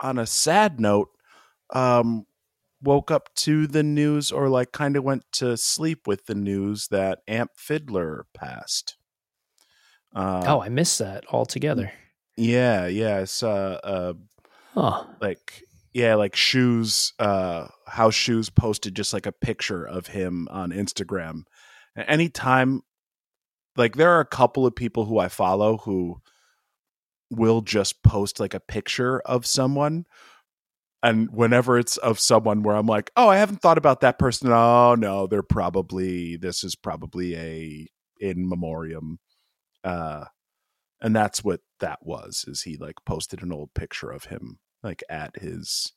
on a sad note, um, woke up to the news or like kind of went to sleep with the news that Amp Fiddler passed. Uh, oh, I missed that altogether. Yeah, yeah. It's uh, uh huh. like yeah, like shoes. Uh, House Shoes posted just like a picture of him on Instagram. Anytime, like there are a couple of people who I follow who will just post like a picture of someone and whenever it's of someone where I'm like, oh, I haven't thought about that person. Oh no, they're probably this is probably a in memoriam, uh, and that's what that was. Is he like posted an old picture of him like at his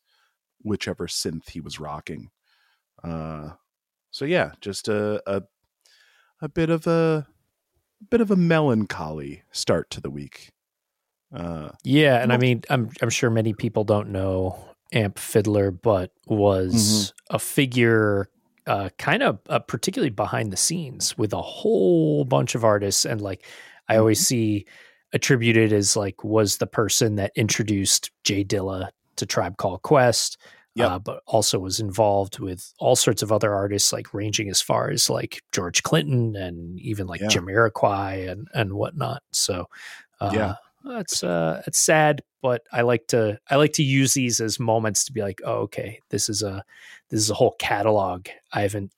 whichever synth he was rocking. Uh, so yeah, just a a a bit of a, a bit of a melancholy start to the week. Uh, yeah, and I mean, I'm I'm sure many people don't know Amp Fiddler, but was mm-hmm. a figure uh, kind of uh, particularly behind the scenes with a whole bunch of artists. And like I always mm-hmm. see attributed as like was the person that introduced J Dilla to Tribe Called Quest. Yep. Uh, but also was involved with all sorts of other artists, like ranging as far as like George Clinton and even like yeah. Jamiroquai and and whatnot. So, uh, yeah, it's uh it's sad but i like to i like to use these as moments to be like oh okay this is a this is a whole catalog i haven't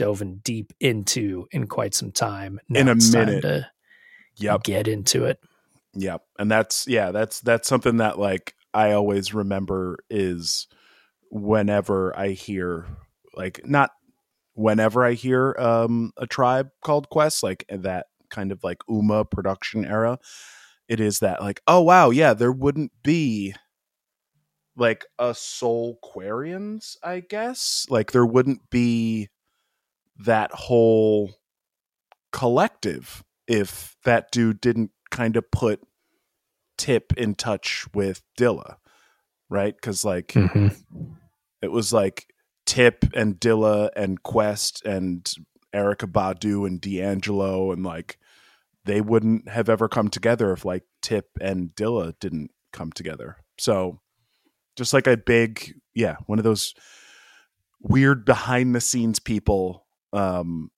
dove in deep into in quite some time. Now in a minute. to yep. get into it. Yep and that's yeah that's that's something that like i always remember is whenever i hear like not whenever i hear um a tribe called quest like that kind of like Ummah production era it is that like oh wow yeah there wouldn't be like a Soulquarians i guess like there wouldn't be that whole collective if that dude didn't kind of put tip in touch with dilla right because like mm-hmm. it was like tip and dilla and quest and erykah badu and d'angelo and like they wouldn't have ever come together if like Tip and Dilla didn't come together. So just like a big, yeah, one of those weird behind the scenes people um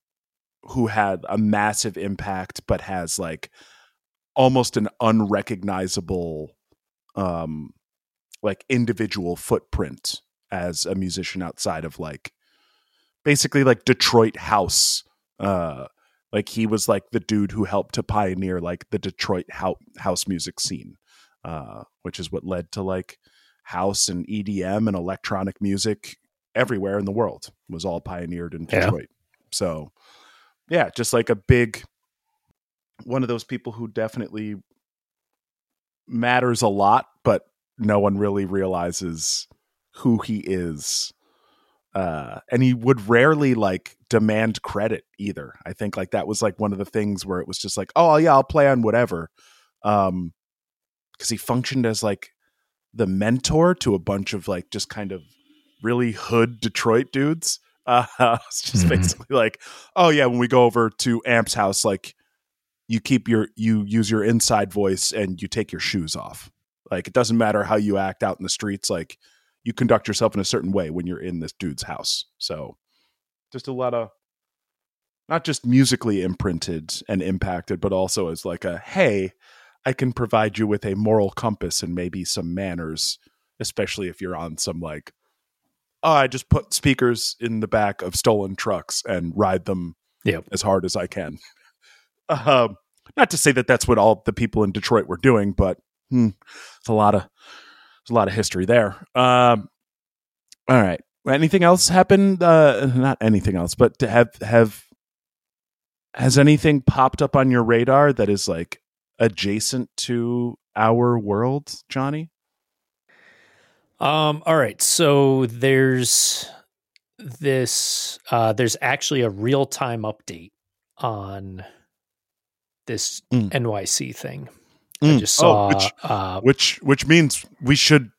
who had a massive impact but has like almost an unrecognizable um like individual footprint as a musician outside of like basically like Detroit house uh like he was like the dude who helped to pioneer like the Detroit house music scene, uh, which is what led to like house and EDM and electronic music everywhere in the world was all pioneered in Detroit. Yeah. So, yeah, just like a big one of those people who definitely matters a lot, but no one really realizes who he is uh and he would rarely like demand credit either. I think like that was like one of the things where it was just like oh yeah i'll play on whatever. Um because he functioned as like the mentor to a bunch of like just kind of really hood detroit dudes. Uh it's just mm-hmm. basically like oh yeah when we go over to amp's house like you keep your you use your inside voice and you take your shoes off. Like it doesn't matter how you act out in the streets like you conduct yourself in a certain way when you're in this dude's house. So just a lot of not just musically imprinted and impacted, but also as like a hey, I can provide you with a moral compass and maybe some manners, especially if you're on some like oh, I just put speakers in the back of stolen trucks and ride them yep. as hard as I can. Um, not to say that that's what all the people in Detroit were doing, but hmm, it's a lot of there's a lot of history there. Um, all right. Anything else happened? Uh, not anything else, but to have have has anything popped up on your radar that is like adjacent to our world, Johnny? Um. All right. So there's this. Uh, there's actually a real time update on this mm. NYC thing. Mm. I just saw, oh, which, uh, which which means we should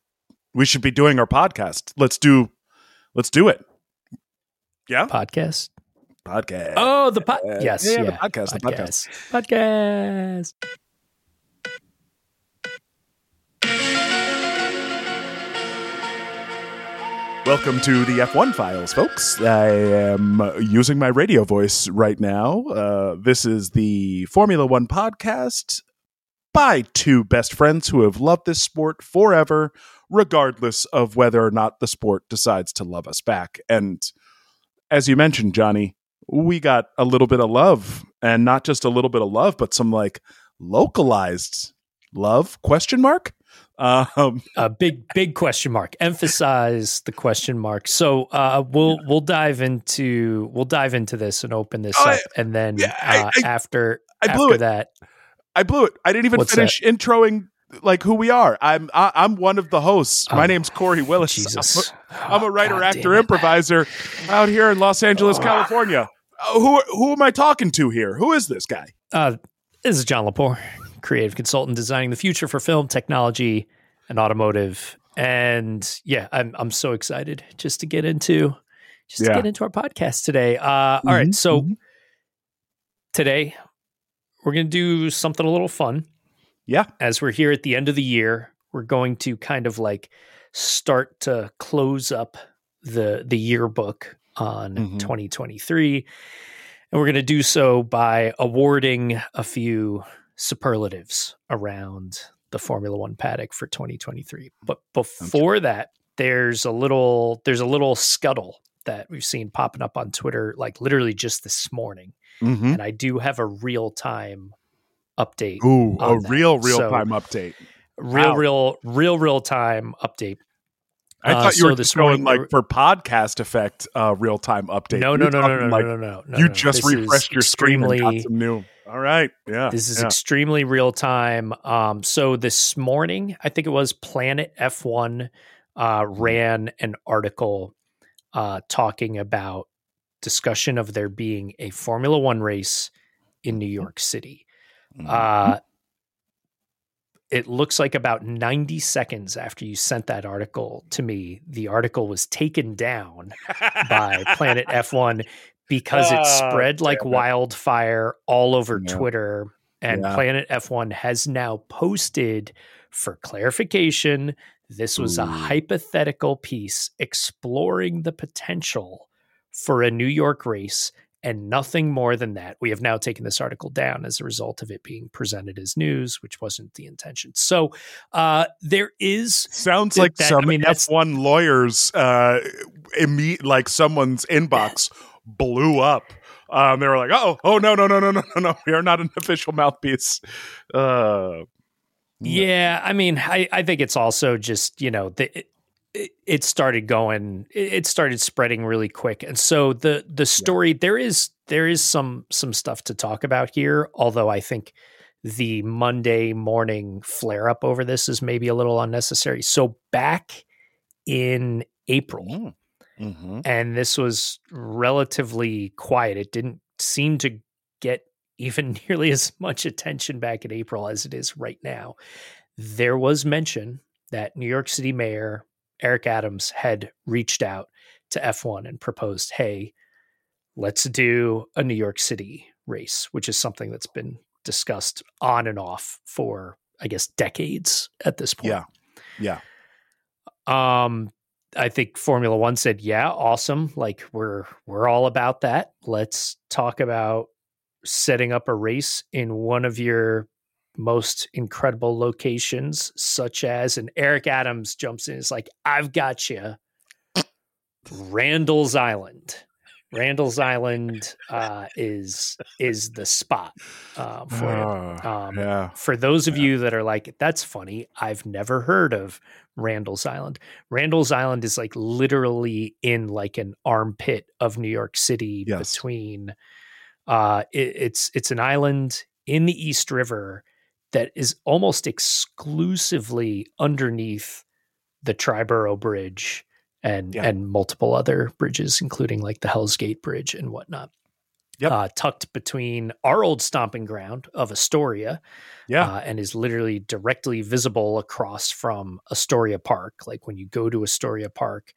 we should be doing our podcast. Let's do let's do it. Yeah, podcast. Podcast. Oh, the pod. Yes, yeah, yeah, the podcast. podcast. The podcast. podcast. Welcome to the F1 Files, folks. I am using my radio voice right now. Uh, this is the Formula One podcast by two best friends who have loved this sport forever, regardless of whether or not the sport decides to love us back. And as you mentioned, Johnny, we got a little bit of love, and not just a little bit of love, but some like localized love question mark um, a big, big question mark. Emphasize the question mark. So uh, we'll we'll dive into we'll dive into this and open this up, and then yeah, uh, I, after I blew after it. that, I blew it. I didn't even finish that? introing like who we are. I'm I, am i am one of the hosts. My oh, name's Cory Willis. Jesus. I'm a, I'm a writer, oh, actor, improviser out here in Los Angeles, oh. California. Uh, who who am I talking to here? Who is this guy? Uh, this is John Lepore creative consultant designing the future for film, technology, and automotive. And yeah, I'm I'm so excited just to get into just yeah. to get into our podcast today. Uh, mm-hmm, all right, mm-hmm, so mm-hmm. today we're gonna do something a little fun. Yeah, as we're here at the end of the year, we're going to kind of like start to close up the the yearbook on mm-hmm. 2023 and we're going to do so by awarding a few superlatives around the Formula One paddock for 2023. But before that, there's a little there's a little scuttle that we've seen popping up on Twitter, like literally just this morning. Mm-hmm. And I do have a real time update. Ooh, a that. real real so, time update. Real, wow. real, real, real time update. I thought uh, you were just going like for podcast effect, uh, real time update. No, no, no, no, no, like, no, no, no, You just refreshed your screen and got some new. All right. Yeah. This is yeah. extremely real time. Um, so this morning, I think it was Planet F1 uh, mm-hmm. ran an article uh, talking about discussion of there being a Formula One race in New York City. Mm-hmm. Uh, it looks like about 90 seconds after you sent that article to me, the article was taken down by Planet F1 because it ah, spread like it. wildfire all over yeah. Twitter. And yeah. Planet F1 has now posted for clarification. This was Ooh. a hypothetical piece exploring the potential for a New York race and nothing more than that. We have now taken this article down as a result of it being presented as news, which wasn't the intention. So uh, there is sounds like that, some I mean, F1 lawyers uh, imme- like someone's inbox blew up. Um, they were like, "Oh, oh no, no, no, no, no, no, no! We are not an official mouthpiece." Uh, yeah, I mean, I, I think it's also just you know the, it started going it started spreading really quick and so the the story yeah. there is there is some some stuff to talk about here although i think the monday morning flare up over this is maybe a little unnecessary so back in april mm. mm-hmm. and this was relatively quiet it didn't seem to get even nearly as much attention back in april as it is right now there was mention that new york city mayor Eric Adams had reached out to F1 and proposed, hey, let's do a New York City race, which is something that's been discussed on and off for, I guess, decades at this point. Yeah. Yeah. Um, I think Formula One said, "Yeah, awesome. Like we're we're all about that. Let's talk about setting up a race in one of your most incredible locations, such as, and Eric Adams jumps in. It's like, I've got you. Randall's Island. Randall's Island uh, is is the spot uh, for you. Um, yeah. For those of yeah. you that are like, that's funny. I've never heard of Randall's Island. Randall's Island is like literally in like an armpit of New York City yes. between. Uh, it, it's it's an island in the East River that is almost exclusively underneath the Triborough Bridge and yeah. and multiple other bridges, including like the Hell's Gate Bridge and whatnot. Yep. Uh, tucked between our old stomping ground of Astoria, yeah, uh, and is literally directly visible across from Astoria Park. Like when you go to Astoria Park,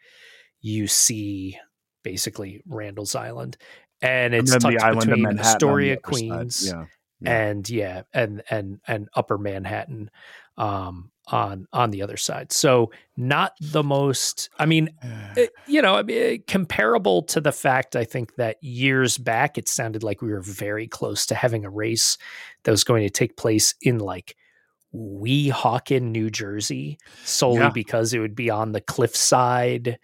you see basically Randall's Island, and it's and tucked between Astoria, Queens, yeah. Yeah. and yeah, and and and Upper Manhattan. Um, on on the other side. So not the most. I mean, it, you know, I mean, comparable to the fact I think that years back it sounded like we were very close to having a race that was going to take place in like Weehawken, New Jersey, solely yeah. because it would be on the cliffside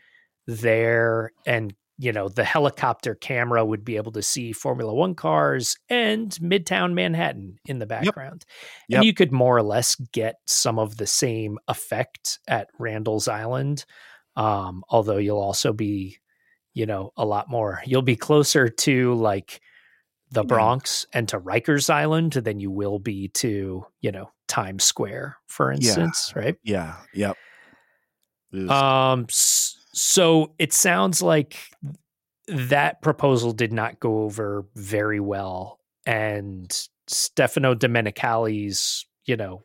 there and you know the helicopter camera would be able to see formula one cars and midtown manhattan in the background yep. Yep. and you could more or less get some of the same effect at randall's island um, although you'll also be you know a lot more you'll be closer to like the bronx and to rikers island than you will be to you know times square for instance yeah. right yeah yep um so it sounds like that proposal did not go over very well. And Stefano Domenicali's, you know,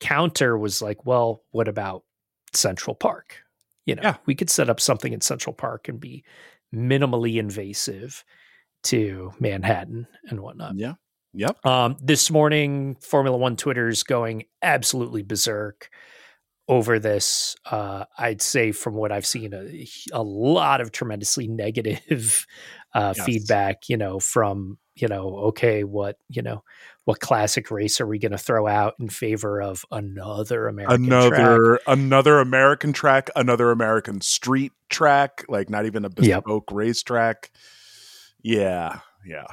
counter was like, well, what about Central Park? You know, yeah. we could set up something in Central Park and be minimally invasive to Manhattan and whatnot. Yeah. Yep. Um, this morning, Formula One Twitter's going absolutely berserk over this. Uh, I'd say from what I've seen, a, a lot of tremendously negative uh, yes. feedback. You know, from you know, okay, what you know, what classic race are we going to throw out in favor of another American another track? another American track, another American street track, like not even a bespoke yep. racetrack. Yeah, yeah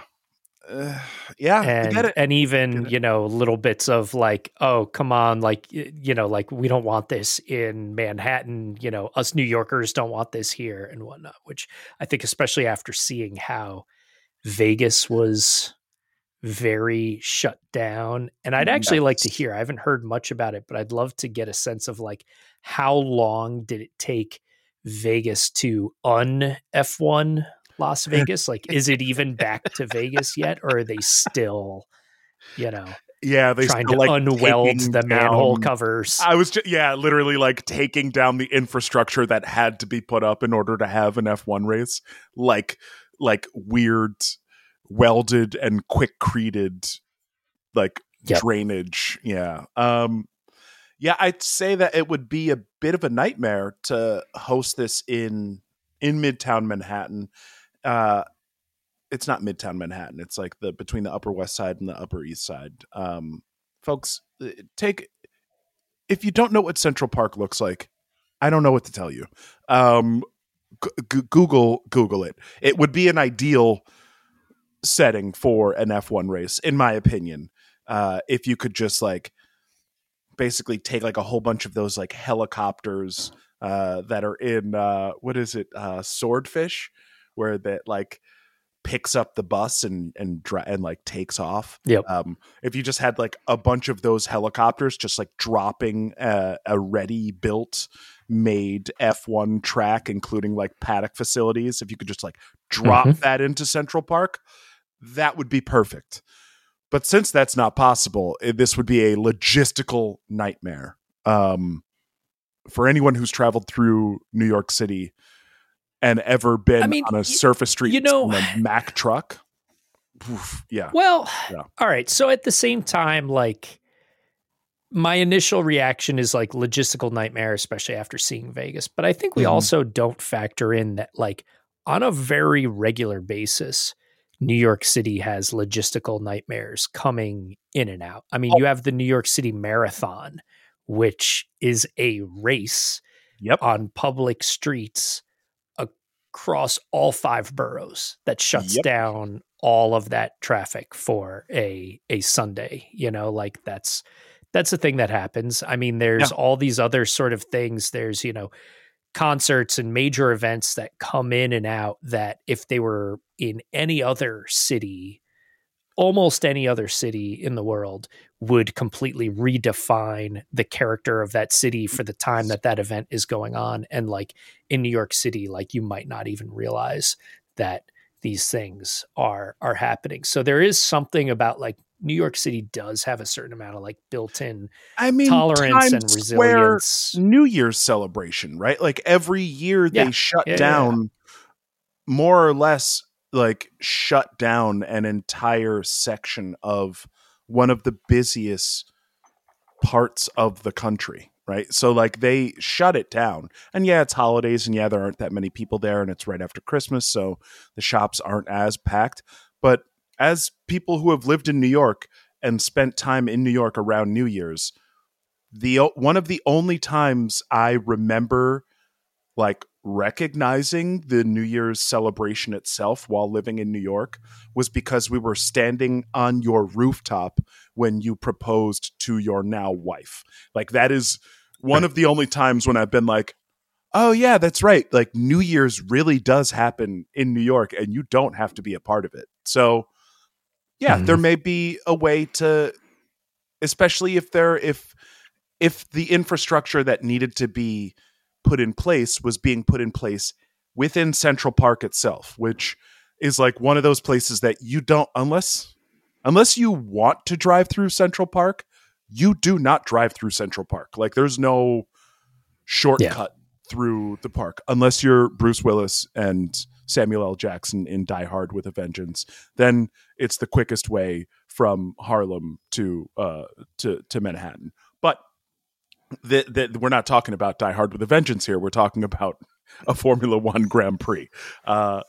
uh, yeah and and even you know little bits of like oh come on like you know like we don't want this in manhattan you know us new yorkers don't want this here and whatnot which i think especially after seeing how vegas was very shut down and i'd actually like to hear i haven't heard much about it but i'd love to get a sense of like how long did it take vegas to un f1 Las Vegas? like, is it even back to Vegas yet, or are they still, you know? Yeah, they trying to like unweld the manhole covers. I was just yeah, literally like taking down the infrastructure that had to be put up in order to have an F1 race. Like like weird welded and quick created like yep. drainage. Yeah. Um yeah, I'd say that it would be a bit of a nightmare to host this in in Midtown Manhattan uh, it's not Midtown Manhattan. It's like the between the Upper West Side and the Upper East Side. Um, folks, uh, take if you don't know what Central Park looks like, I don't know what to tell you. Um, g- Google Google it. It would be an ideal setting for an F1 race, in my opinion. Uh, if you could just like basically take like a whole bunch of those like helicopters uh, that are in uh, what is it, uh, Swordfish where that like picks up the bus and and and like takes off. Yep. Um, if you just had like a bunch of those helicopters just like dropping a, a ready built made F1 track, including like paddock facilities, if you could just like drop mm-hmm. that into Central Park, that would be perfect. But since that's not possible, it, this would be a logistical nightmare. Um, for anyone who's traveled through New York City, and ever been I mean, on a surface street you know, a Mack truck. Oof, yeah. Well, yeah. all right. So at the same time, like my initial reaction is like logistical nightmare, especially after seeing Vegas. But I think we mm-hmm. also don't factor in that, like, on a very regular basis, New York City has logistical nightmares coming in and out. I mean, oh. you have the New York City Marathon, which is a race yep. on public streets across all five boroughs that shuts yep. down all of that traffic for a a Sunday. You know, like that's that's the thing that happens. I mean, there's yeah. all these other sort of things. There's, you know, concerts and major events that come in and out that if they were in any other city almost any other city in the world would completely redefine the character of that city for the time that that event is going on and like in New York City like you might not even realize that these things are are happening so there is something about like New York City does have a certain amount of like built-in I mean, tolerance Times and resilience. Square New Year's celebration, right? Like every year they yeah. shut yeah, down yeah. more or less like shut down an entire section of one of the busiest parts of the country right? So like they shut it down. And yeah, it's holidays and yeah, there aren't that many people there and it's right after Christmas, so the shops aren't as packed. But as people who have lived in New York and spent time in New York around New Year's, the one of the only times I remember like recognizing the New Year's celebration itself while living in New York was because we were standing on your rooftop when you proposed to your now wife. Like that is one of the only times when I've been like, oh yeah, that's right. Like New Year's really does happen in New York and you don't have to be a part of it. So yeah, mm-hmm. there may be a way to especially if there if if the infrastructure that needed to be put in place was being put in place within Central Park itself, which is like one of those places that you don't unless unless you want to drive through Central Park, you do not drive through Central Park. Like there's no shortcut yeah. through the park unless you're Bruce Willis and Samuel L. Jackson in Die Hard with a Vengeance. Then it's the quickest way from Harlem to uh to to Manhattan. That that we're not talking about Die Hard with a Vengeance here. We're talking about a Formula One Grand Prix. Uh,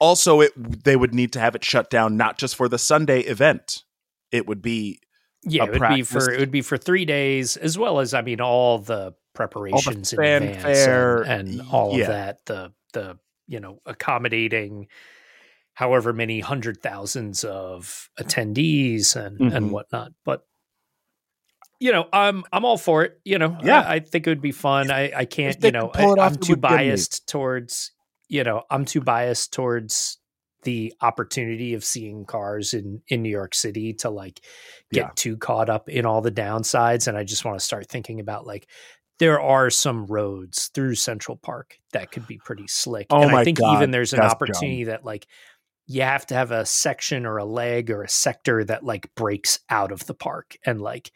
also, it they would need to have it shut down not just for the Sunday event. It would be yeah, it would be for it would be for three days, as well as I mean all the preparations all the in advance and, and all yeah. of that. The the you know accommodating however many hundred thousands of attendees and mm-hmm. and whatnot. But you know, I'm I'm all for it. You know, yeah, I, I think it would be fun. I I can't, you know, I, am too biased towards, you know, I'm too biased towards the opportunity of seeing cars in in New York City to like get yeah. too caught up in all the downsides, and I just want to start thinking about like there are some roads through Central Park that could be pretty slick, oh and I think God. even there's an opportunity John. that like you have to have a section or a leg or a sector that like breaks out of the park and like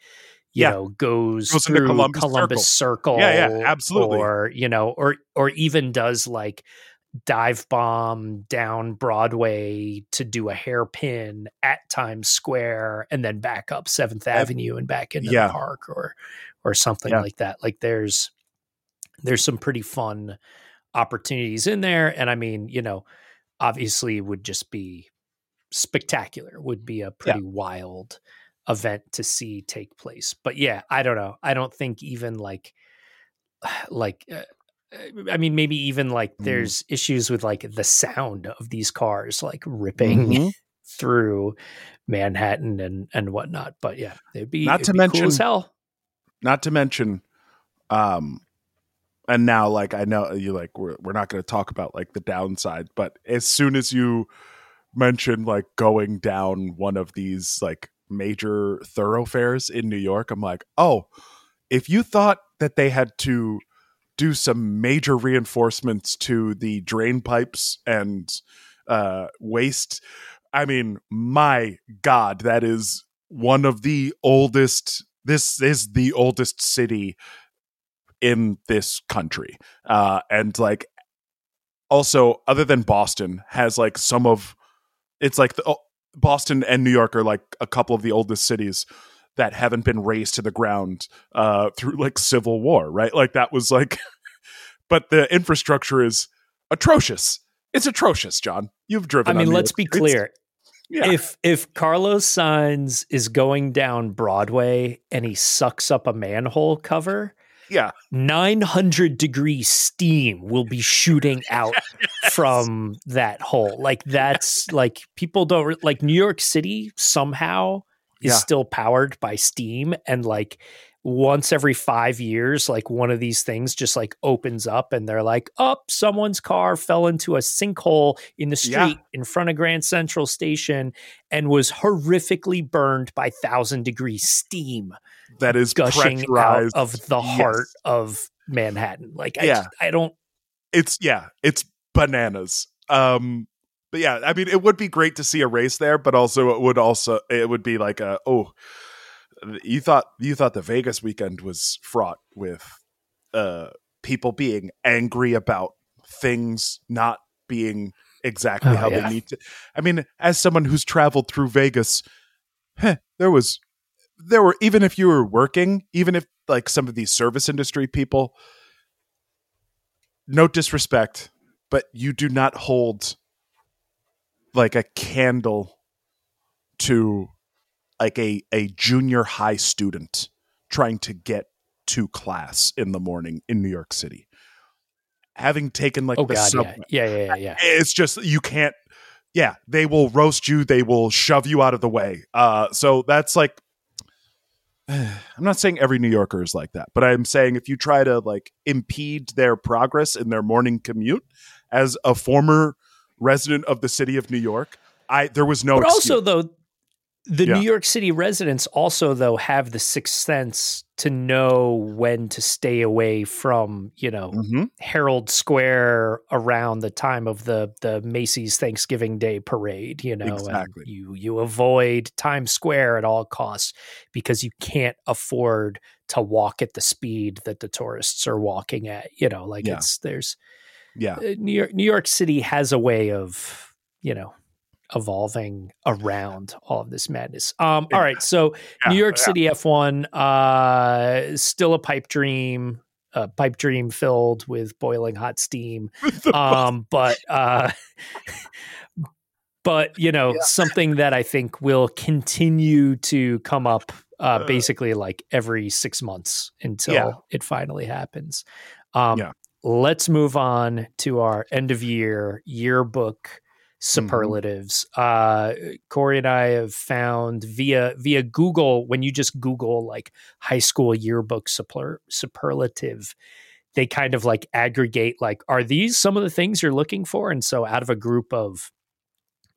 you yeah. know goes, goes through Columbus, Columbus Circle. Circle. Yeah, yeah, absolutely. Or you know, or or even does like dive bomb down Broadway to do a hairpin at Times Square and then back up Seventh Avenue and back into yeah. the park or or something yeah. like that. Like there's there's some pretty fun opportunities in there. And I mean, you know, obviously would just be spectacular, would be a pretty yeah. wild event to see take place. But yeah, I don't know. I don't think even like like uh, I mean maybe even like mm. there's issues with like the sound of these cars like ripping mm-hmm. through Manhattan and and whatnot. But yeah, it'd be not it'd to be mention cool as hell. Not to mention, um, and now like I know you like we're we're not going to talk about like the downside, but as soon as you mention like going down one of these like major thoroughfares in New York, I'm like, oh, if you thought that they had to do some major reinforcements to the drain pipes and uh, waste, I mean, my God, that is one of the oldest. This is the oldest city in this country, uh, and like also other than Boston has like some of it's like the, Boston and New York are like a couple of the oldest cities that haven't been razed to the ground uh, through like civil war, right? Like that was like, but the infrastructure is atrocious. It's atrocious, John. You've driven. I mean, let's be clear. Yeah. If if Carlos Sainz is going down Broadway and he sucks up a manhole cover, yeah 900 degree steam will be shooting out yes. from that hole like that's like people don't like new york city somehow is yeah. still powered by steam and like once every five years, like one of these things just like opens up and they're like, oh, someone's car fell into a sinkhole in the street yeah. in front of Grand Central Station and was horrifically burned by thousand degree steam that is gushing out of the heart yes. of Manhattan. Like, I, yeah. I don't. It's, yeah, it's bananas. Um, but yeah, I mean, it would be great to see a race there, but also it would also, it would be like a, oh, you thought you thought the Vegas weekend was fraught with uh, people being angry about things not being exactly oh, how yeah. they need to. I mean, as someone who's traveled through Vegas, heh, there was there were even if you were working, even if like some of these service industry people. No disrespect, but you do not hold like a candle to like a a junior high student trying to get to class in the morning in New York City. Having taken like oh, the God, subway, yeah. yeah, yeah, yeah, it's just you can't. Yeah, they will roast you. They will shove you out of the way. Uh, so that's like I'm not saying every New Yorker is like that, but I'm saying if you try to like impede their progress in their morning commute, as a former resident of the city of New York, I there was no. But excuse. also though, the Yeah. New York City residents also though have the sixth sense to know when to stay away from you know Mhm. Herald Square around the time of the the Macy's Thanksgiving Day parade. You know, and Exactly. you you avoid Times Square at all costs because you can't afford to walk at the speed that the tourists are walking at. You know, like Yeah. it's there's yeah, uh, New York New York City has a way of you know evolving around all of this madness. Um, all right, so Yeah, New York yeah. City F1 uh, still a pipe dream, a pipe dream filled with boiling hot steam. Um, but uh, but you know something that I think will continue to come up. Uh, Uh. basically, like every six months until Yeah. it finally happens. Um, Yeah. Let's move on to our end of year yearbook Mm-hmm. superlatives. Uh, Cory and I have found via via Google when you just Google like high school yearbook super, superlative, they kind of like aggregate like are these some of the things you're looking for? And so out of a group of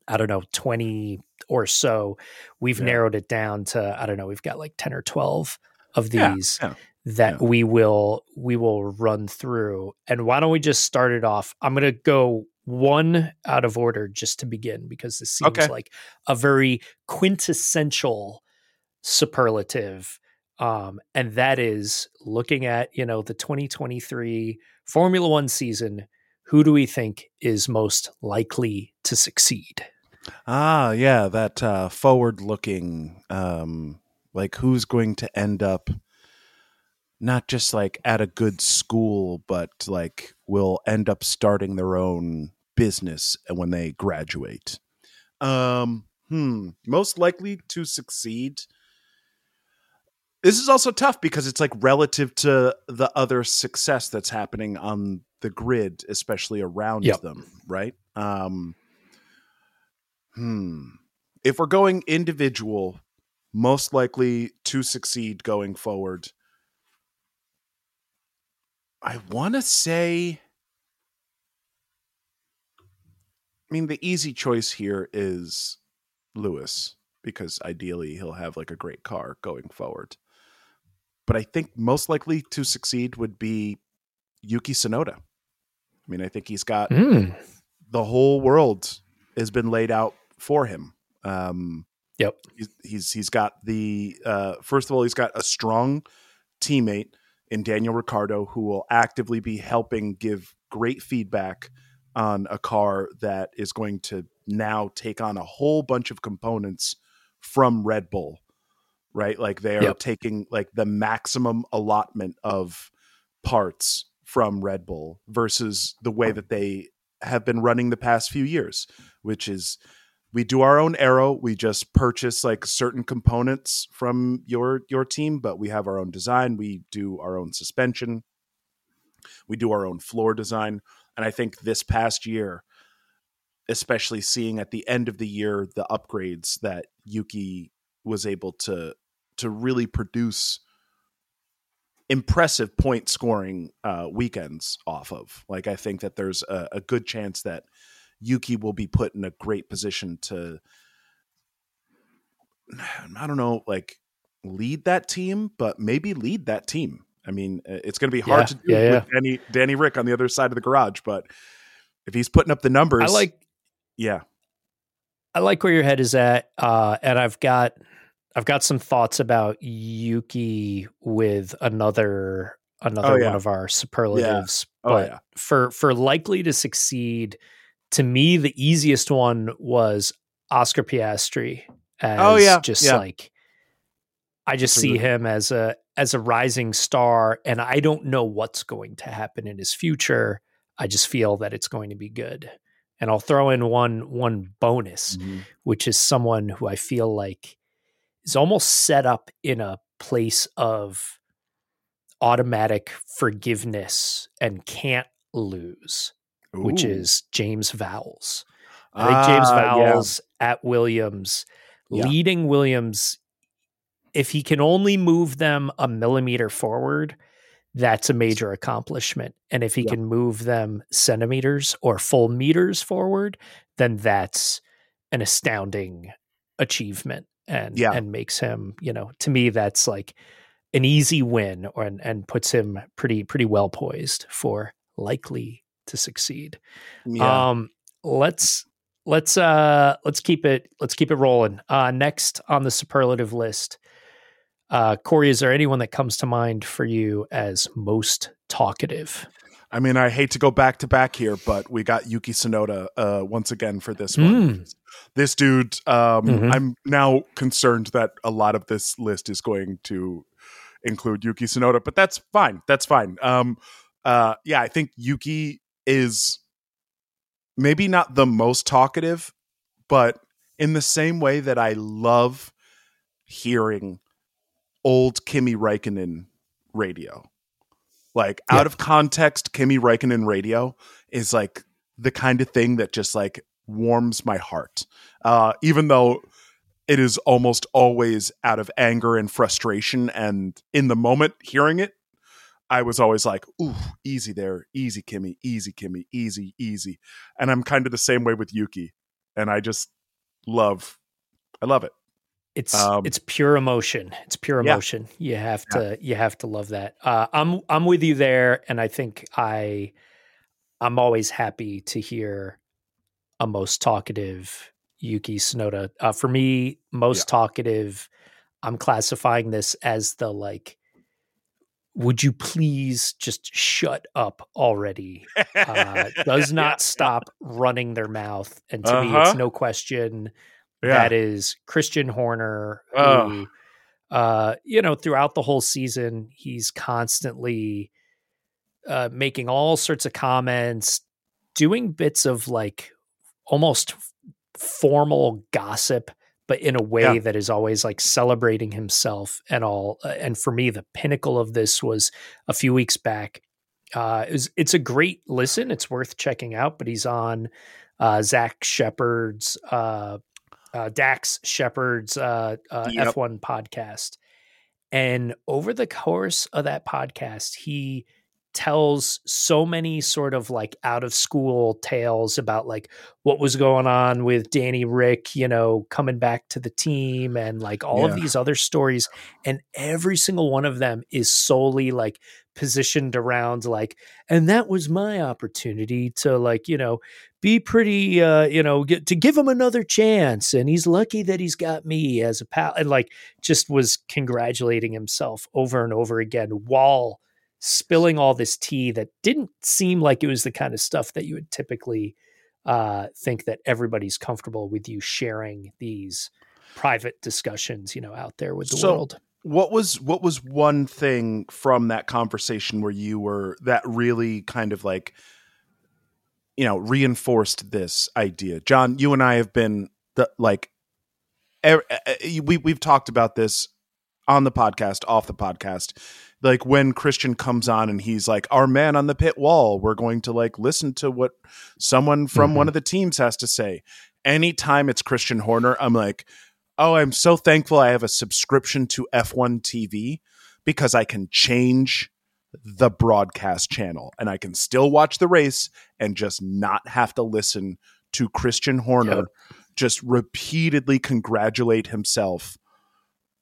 I don't know twenty or so, we've Yeah. narrowed it down to I don't know we've got like ten or twelve of Yeah, these yeah, that yeah. we will we will run through. And why don't we just start it off? I'm going to go one out of order just to begin because this seems Okay. like a very quintessential superlative um and that is looking at you know the 2023 Formula 1 season who do we think is most likely to succeed Ah, yeah, that uh, forward-looking, um, like who's going to end up not just like at a good school, but like will end up starting their own business and when they graduate. Um, hmm, most likely to succeed. This is also tough because it's like relative to the other success that's happening on the grid, especially around Yep. them, right? Um, Hmm. If we're going individual, most likely to succeed going forward, I want to say. I mean, the easy choice here is Lewis because ideally he'll have like a great car going forward. But I think most likely to succeed would be Yuki Tsunoda. I mean, I think he's got mm. the whole world has been laid out for him. Um, yep he's, he's he's got the uh, first of all, he's got a strong teammate in Daniel Ricciardo who will actively be helping give great feedback on a car that is going to now take on a whole bunch of components from Red Bull. Right, like they are Yep. taking like the maximum allotment of parts from Red Bull versus the way that they have been running the past few years, which is we do our own aero. We just purchase like certain components from your your team, but we have our own design. We do our own suspension. We do our own floor design. And I think this past year, especially seeing at the end of the year the upgrades that Yuki was able to to really produce impressive point scoring uh, weekends off of. Like I think that there's a, a good chance that Yuki will be put in a great position to I don't know, like lead that team, but maybe lead that team. I mean, it's going to be hard Yeah, to do yeah, with Danny Danny Rick on the other side of the garage, but if he's putting up the numbers, I like yeah, I like where your head is at, uh, and I've got I've got some thoughts about Yuki with another another Oh, yeah. one of our superlatives. Oh, but yeah. for for likely to succeed, to me the easiest one was Oscar Piastri. As Oh, yeah, just yeah. like I just see him as a as a rising star, and I don't know what's going to happen in his future. I just feel that it's going to be good. And I'll throw in one one bonus, mm-hmm. which is someone who I feel like is almost set up in a place of automatic forgiveness and can't lose, Ooh. which is James Vowles. I think James uh, Vowles yeah. at Williams, yeah. leading Williams, if he can only move them a millimeter forward, that's a major accomplishment. And if he yeah. can move them centimeters or full meters forward, then that's an astounding achievement and yeah. and makes him, you know, to me that's like an easy win or and, and puts him pretty pretty well poised for likely to succeed. Yeah. Um let's let's uh let's keep it let's keep it rolling. Uh next on the superlative list uh, Cory, is there anyone that comes to mind for you as most talkative? I mean, I hate to go back to back here, but we got Yuki Tsunoda uh, once again for this one. Mm. This dude, um, mm-hmm. I'm now concerned that a lot of this list is going to include Yuki Tsunoda, but that's fine. That's fine. Um, uh, yeah, I think Yuki is maybe not the most talkative, but in the same way that I love hearing old Kimi Räikkönen radio. Like yeah. out of context, Kimi Räikkönen radio is like the kind of thing that just like warms my heart. Uh, even though it is almost always out of anger and frustration. And in the moment hearing it, I was always like, ooh, easy there, easy, Kimi, easy, Kimi, easy, easy. And I'm kind of the same way with Yuki. And I just love, I love it. It's um, it's pure emotion. It's pure emotion. Yeah. You have to yeah. you have to love that. Uh, I'm I'm with you there, and I think I I'm always happy to hear a most talkative Yuki Tsunoda. Uh, for me, most yeah. talkative. I'm classifying this as the like. Would you please just shut up already? Uh, does not stop running their mouth, and to uh-huh. me, it's uh-huh. no question yeah. that is Christian Horner, who, oh. uh, you know, throughout the whole season, he's constantly uh, making all sorts of comments, doing bits of like almost formal gossip, but in a way yeah. that is always like celebrating himself and all. Uh, and for me, the pinnacle of this was a few weeks back. Uh, it was, it's a great listen. It's worth checking out. But he's on uh, Zach Shepard's uh, Dax Shepard's uh, uh, yep. F1 podcast. And over the course of that podcast, he tells so many sort of like out of school tales about like what was going on with Danny Rick, you know, coming back to the team and like all yeah. of these other stories. And every single one of them is solely like positioned around like, and that was my opportunity to like, you know, be pretty, uh, you know, get, to give him another chance. And he's lucky that he's got me as a pal. And like, just was congratulating himself over and over again while spilling all this tea that didn't seem like it was the kind of stuff that you would typically uh, think that everybody's comfortable with you sharing these private discussions, you know, out there with the so, world. What was what was one thing from that conversation where you were that really kind of like you know reinforced this idea? John, you and I have been the like er, we we've talked about this on the podcast, off the podcast like when Christian comes on and he's like, our man on the pit wall, we're going to like listen to what someone from mm-hmm. one of the teams has to say. Anytime it's Christian Horner, I'm like, oh, I'm so thankful I have a subscription to F1 TV because I can change the broadcast channel and I can still watch the race and just not have to listen to Christian Horner yep. just repeatedly congratulate himself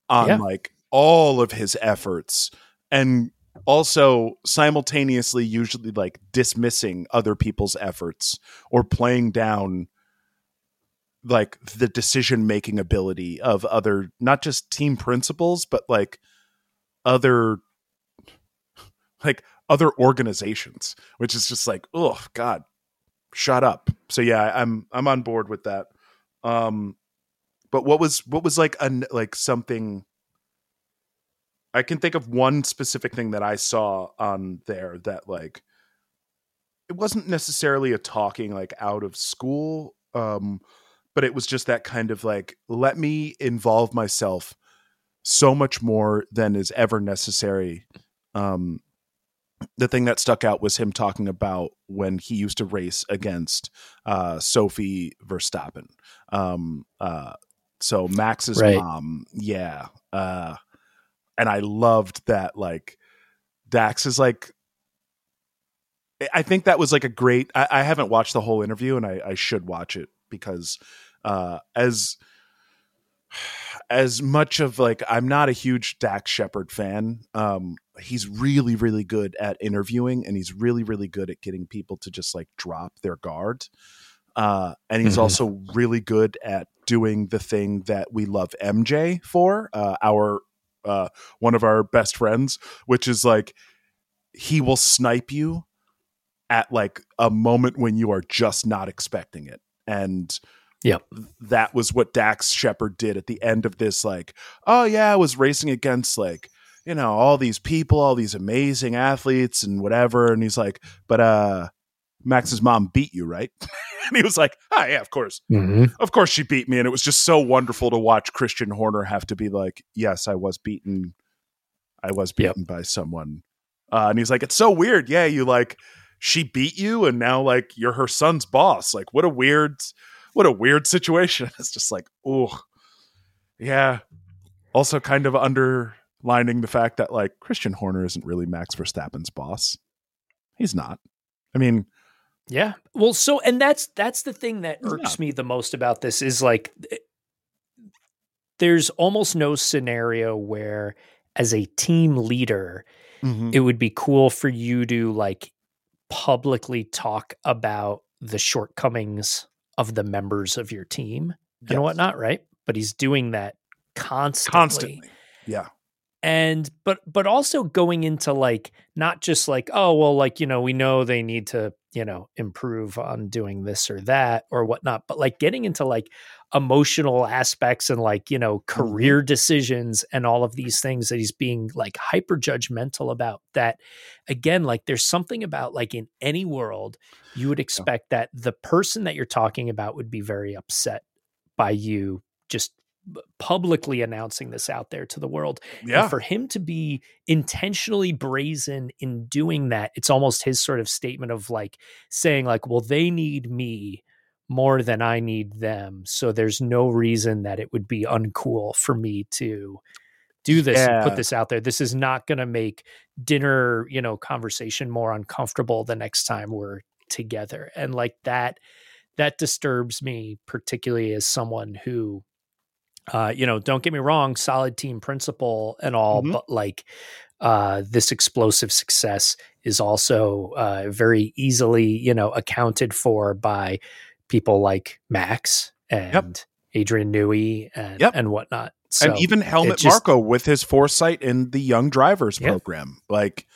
on yeah. like all of his efforts and also simultaneously usually like dismissing other people's efforts or playing down like the decision making ability of other not just team principals but like other like other organizations which is just like oh god shut up. So yeah i'm i'm on board with that. Um but what was what was like a like something I can think of one specific thing that I saw on there that like it wasn't necessarily a talking like out of school um but it was just that kind of like let me involve myself so much more than is ever necessary um the thing that stuck out was him talking about when he used to race against uh, Sophie Verstappen. Um, uh, so Max's right. mom, yeah. Uh, and I loved that. Like Dax is like, I think that was like a great. I, I haven't watched the whole interview, and I, I should watch it because uh, as as much of like I'm not a huge Dax Shepard fan. Um, he's really really good at interviewing and he's really really good at getting people to just like drop their guard uh, and he's mm-hmm. also really good at doing the thing that we love mj for uh, our uh, one of our best friends which is like he will snipe you at like a moment when you are just not expecting it and yeah that was what dax shepard did at the end of this like oh yeah i was racing against like you know, all these people, all these amazing athletes and whatever. And he's like, but uh Max's mom beat you, right? and he was like, ah, yeah, of course. Mm-hmm. Of course she beat me. And it was just so wonderful to watch Christian Horner have to be like, yes, I was beaten. I was beaten yep. by someone. Uh, and he's like, it's so weird. Yeah, you like, she beat you and now like you're her son's boss. Like, what a weird, what a weird situation. It's just like, oh, yeah. Also kind of under lining the fact that like Christian Horner isn't really Max Verstappen's boss. He's not. I mean, yeah. Well, so and that's that's the thing that irks not. me the most about this is like there's almost no scenario where as a team leader mm-hmm. it would be cool for you to like publicly talk about the shortcomings of the members of your team yes. and whatnot, right? But he's doing that constantly. Constantly. Yeah and but but also going into like not just like oh well like you know we know they need to you know improve on doing this or that or whatnot but like getting into like emotional aspects and like you know mm-hmm. career decisions and all of these things that he's being like hyper judgmental about that again like there's something about like in any world you would expect that the person that you're talking about would be very upset by you just publicly announcing this out there to the world. Yeah. And for him to be intentionally brazen in doing that, it's almost his sort of statement of like saying, like, well, they need me more than I need them. So there's no reason that it would be uncool for me to do this yeah. and put this out there. This is not going to make dinner, you know, conversation more uncomfortable the next time we're together. And like that, that disturbs me, particularly as someone who uh, you know, don't get me wrong, solid team principal and all, mm-hmm. but like uh, this explosive success is also uh, very easily, you know, accounted for by people like Max and yep. Adrian Newey and yep. and whatnot. So and even Helmut just, Marko with his foresight in the young drivers program, like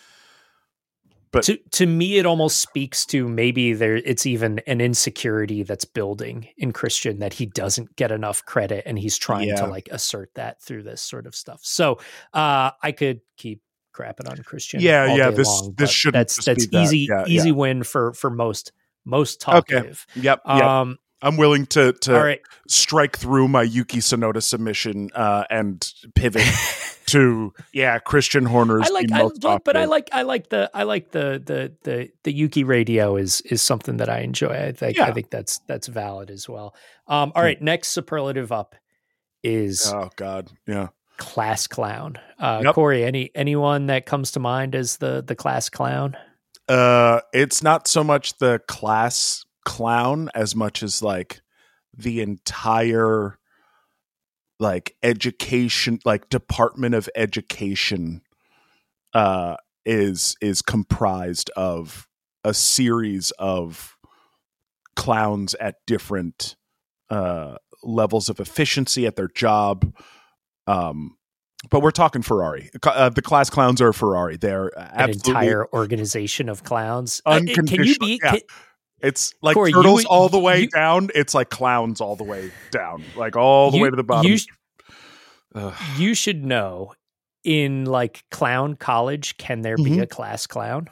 but to to me, it almost speaks to maybe there it's even an insecurity that's building in Christian that he doesn't get enough credit, and he's trying yeah. to like assert that through this sort of stuff. So uh, I could keep crapping on Christian. Yeah, yeah. This long, this should that's that's easy that. yeah, easy yeah. win for for most most talkative. Okay. Yep. yep. Um, I'm willing to to right. strike through my Yuki Tsunoda submission uh, and pivot to yeah Christian Horner's. I like, I, but, but I like I like the I like the the the the Yuki radio is is something that I enjoy. I think yeah. I think that's that's valid as well. Um, all right, next superlative up is oh god yeah class clown. Uh, yep. Cory, any anyone that comes to mind as the the class clown? Uh, it's not so much the class clown as much as like the entire like education like department of education uh is is comprised of a series of clowns at different uh levels of efficiency at their job um but we're talking Ferrari. Uh, the class clowns are Ferrari. They're an entire organization of clowns. Uh, can you be? Yeah. Can, it's like Cory, turtles you, all the way you, down. It's like clowns all the way down, like all the you, way to the bottom. You, you should know in like clown college, can there mm-hmm. be a class clown?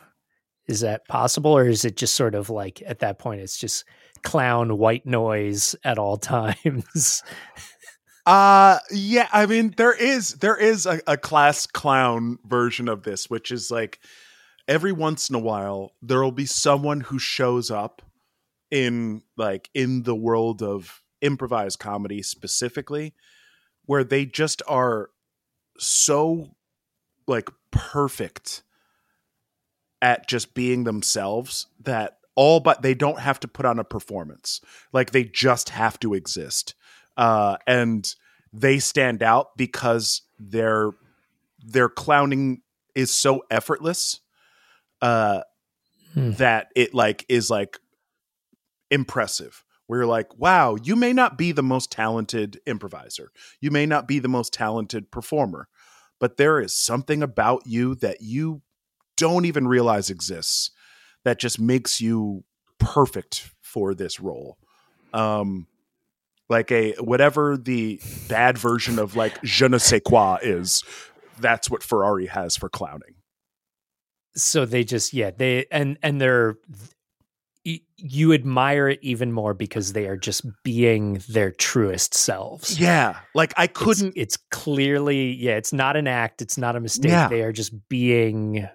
Is that possible, or is it just sort of like at that point it's just clown white noise at all times? uh yeah, I mean there is there is a, a class clown version of this, which is like every once in a while there will be someone who shows up in like in the world of improvised comedy specifically where they just are so like perfect at just being themselves that all but they don't have to put on a performance like they just have to exist uh and they stand out because their their clowning is so effortless uh hmm. that it like is like impressive where you're like wow you may not be the most talented improviser you may not be the most talented performer but there is something about you that you don't even realize exists that just makes you perfect for this role. Um, like a whatever the bad version of like je ne sais quoi is, that's what Ferrari has for clowning. So they just yeah they and and they're you admire it even more because they are just being their truest selves. Yeah. Like I couldn't it's, it's clearly yeah, it's not an act, it's not a mistake. Yeah. They are just being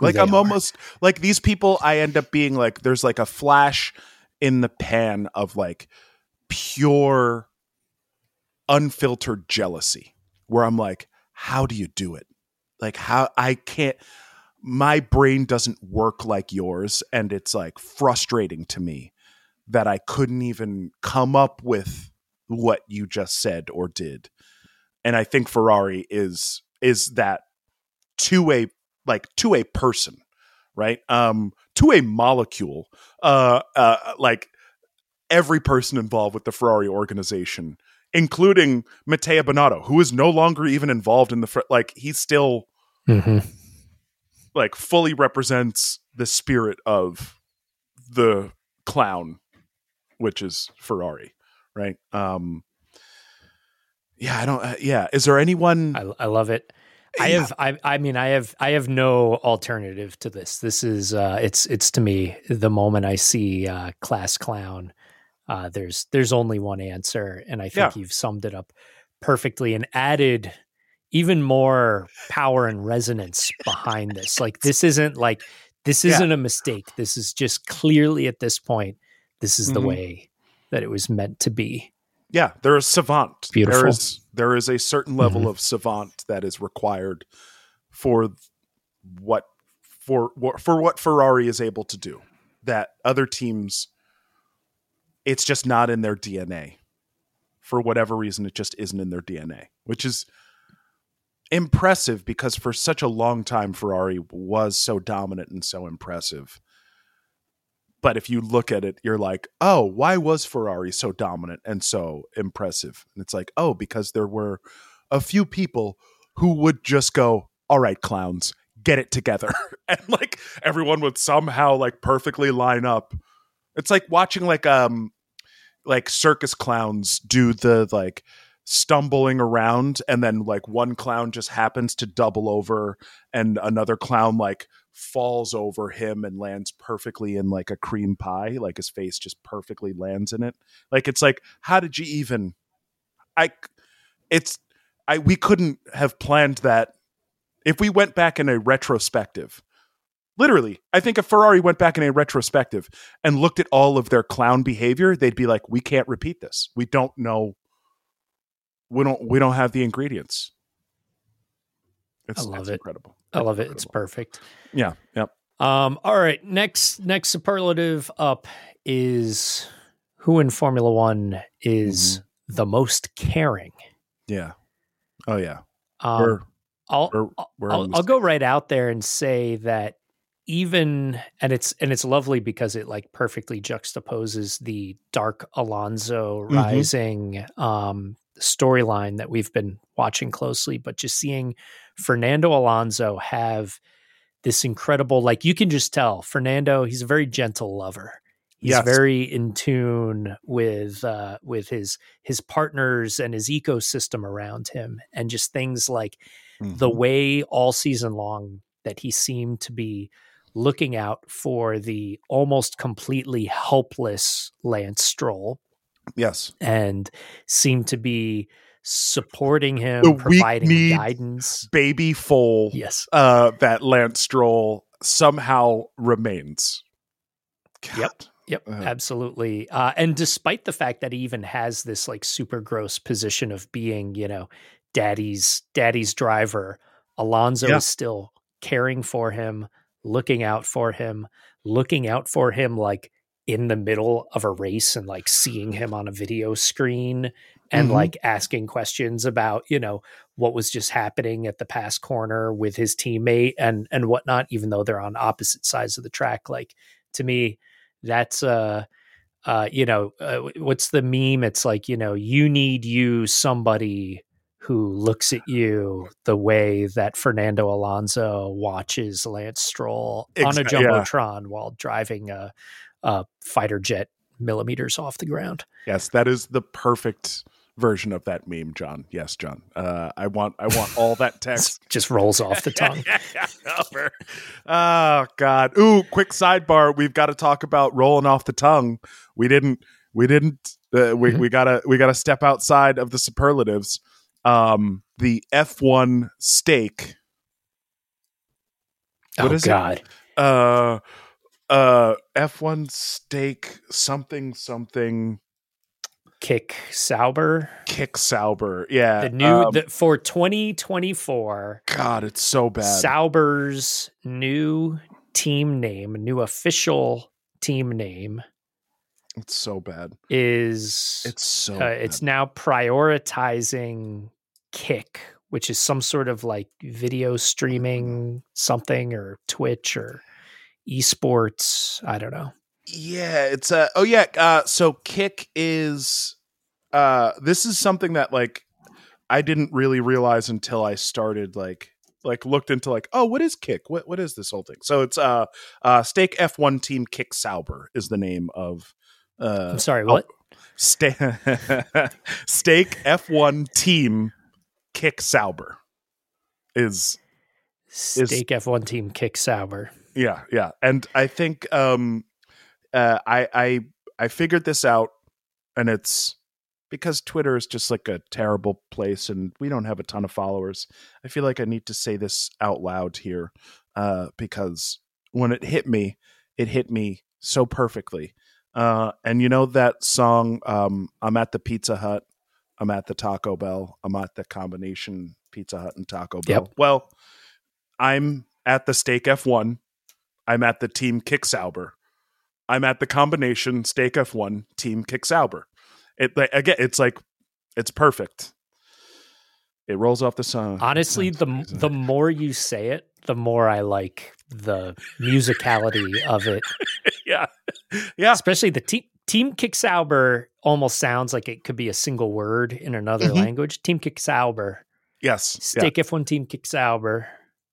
like I'm are. almost like these people I end up being like there's like a flash in the pan of like pure unfiltered jealousy where I'm like how do you do it? Like how I can't my brain doesn't work like yours and it's like frustrating to me that I couldn't even come up with what you just said or did. And I think Ferrari is is that to a like to a person, right? Um, to a molecule. Uh, uh, like every person involved with the Ferrari organization, including Mattia Binotto, who is no longer even involved in the like he's still mm-hmm. Like fully represents the spirit of the clown, which is Ferrari, right? Um, yeah, I don't. Uh, yeah, is there anyone? I, I love it. I have I I mean I have I have no alternative to this. This is uh it's it's to me the moment I see uh class clown uh there's there's only one answer and I think yeah. you've summed it up perfectly and added even more power and resonance behind this. Like this isn't like this isn't yeah. a mistake. This is just clearly at this point this is mm-hmm. the way that it was meant to be yeah, they're savant. Beautiful. There is there is a certain level mm-hmm. of savant that is required for what for for what Ferrari is able to do that other teams it's just not in their DNA. For whatever reason it just isn't in their DNA, which is impressive because for such a long time Ferrari was so dominant and so impressive but if you look at it, you're like, oh, why was Ferrari so dominant and so impressive? And it's like, oh, because there were a few people who would just go, all right, clowns, get it together. and like everyone would somehow like perfectly line up. It's like watching like um like circus clowns do the like stumbling around and then like one clown just happens to double over and another clown like falls over him and lands perfectly in like a cream pie like his face just perfectly lands in it. Like it's like how did you even i it's i we couldn't have planned that if we went back in a retrospective. Literally i think if ferrari went back in a retrospective and looked at all of their clown behavior they'd be like we can't repeat this. We don't know we don't we don't have the ingredients it's, I love it. Incredible. I love it. It's perfect. Yeah. Yep. Um, all right. Next, next superlative up is who in Formula One is mm-hmm. the most caring. Yeah. Oh yeah. Um, we're, I'll we're, we're I'll, I'll go right out there and say that even and it's and it's lovely because it like perfectly juxtaposes the dark Alonso mm-hmm. rising um storyline that we've been watching closely, but just seeing Fernando Alonso have this incredible, like you can just tell Fernando, he's a very gentle lover. He's yes. very in tune with uh, with his his partners and his ecosystem around him, and just things like mm-hmm. the way all season long that he seemed to be looking out for the almost completely helpless Lance Stroll. Yes. And seemed to be supporting him, the providing guidance. Baby foal. Yes. Uh, that Lance Stroll somehow remains. God. Yep. Yep, uh, absolutely. Uh, and despite the fact that he even has this like super gross position of being, you know, daddy's daddy's driver, Alonso yeah. is still caring for him, looking out for him, looking out for him like in the middle of a race and like seeing him on a video screen and mm-hmm. like asking questions about you know what was just happening at the pass corner with his teammate and and whatnot even though they're on opposite sides of the track like to me that's uh uh you know uh, what's the meme it's like you know you need you somebody who looks at you the way that Fernando Alonso watches Lance Stroll on a jumbotron yeah. while driving a, a fighter jet millimeters off the ground. Yes, that is the perfect version of that meme, John. Yes, John. Uh, I want I want all that text. Just rolls off the tongue. oh God. Ooh, quick sidebar. We've got to talk about rolling off the tongue. We didn't we didn't uh, we, mm-hmm. we gotta we gotta step outside of the superlatives. Um the F1 Stake. What oh God. It? Uh uh F1 Stake something something Kick Sauber. Kick Sauber. Yeah. The new um, the, for 2024. God, it's so bad. Sauber's new team name, new official team name. It's so bad. Is it's so uh, it's now prioritizing Kick, which is some sort of like video streaming something or Twitch or esports. I don't know. Yeah, it's uh oh yeah, uh so Kick is uh this is something that like I didn't really realize until I started like like looked into like oh what is Kick? What what is this whole thing? So it's uh uh Stake F1 team Kick Sauber is the name of uh I'm sorry, what? Oh, Stake Stake F1 team Kick Sauber is Stake is, F1 team Kick Sauber. Yeah, yeah. And I think um uh, I I I figured this out, and it's because Twitter is just like a terrible place, and we don't have a ton of followers. I feel like I need to say this out loud here, uh, because when it hit me, it hit me so perfectly. Uh, and you know that song, um, "I'm at the Pizza Hut, I'm at the Taco Bell, I'm at the combination Pizza Hut and Taco Bell." Yep. Well, I'm at the Stake F1. I'm at the Team Kick Sauber. I'm at the combination stake F1 team Kick Sauber. It again, it's like it's perfect. It rolls off the tongue. Honestly, the amazing. the more you say it, the more I like the musicality of it. yeah, yeah. Especially the team team Kick Sauber almost sounds like it could be a single word in another mm-hmm. language. Team Kick Sauber. Yes. Stake yeah. F1 team Kick Sauber.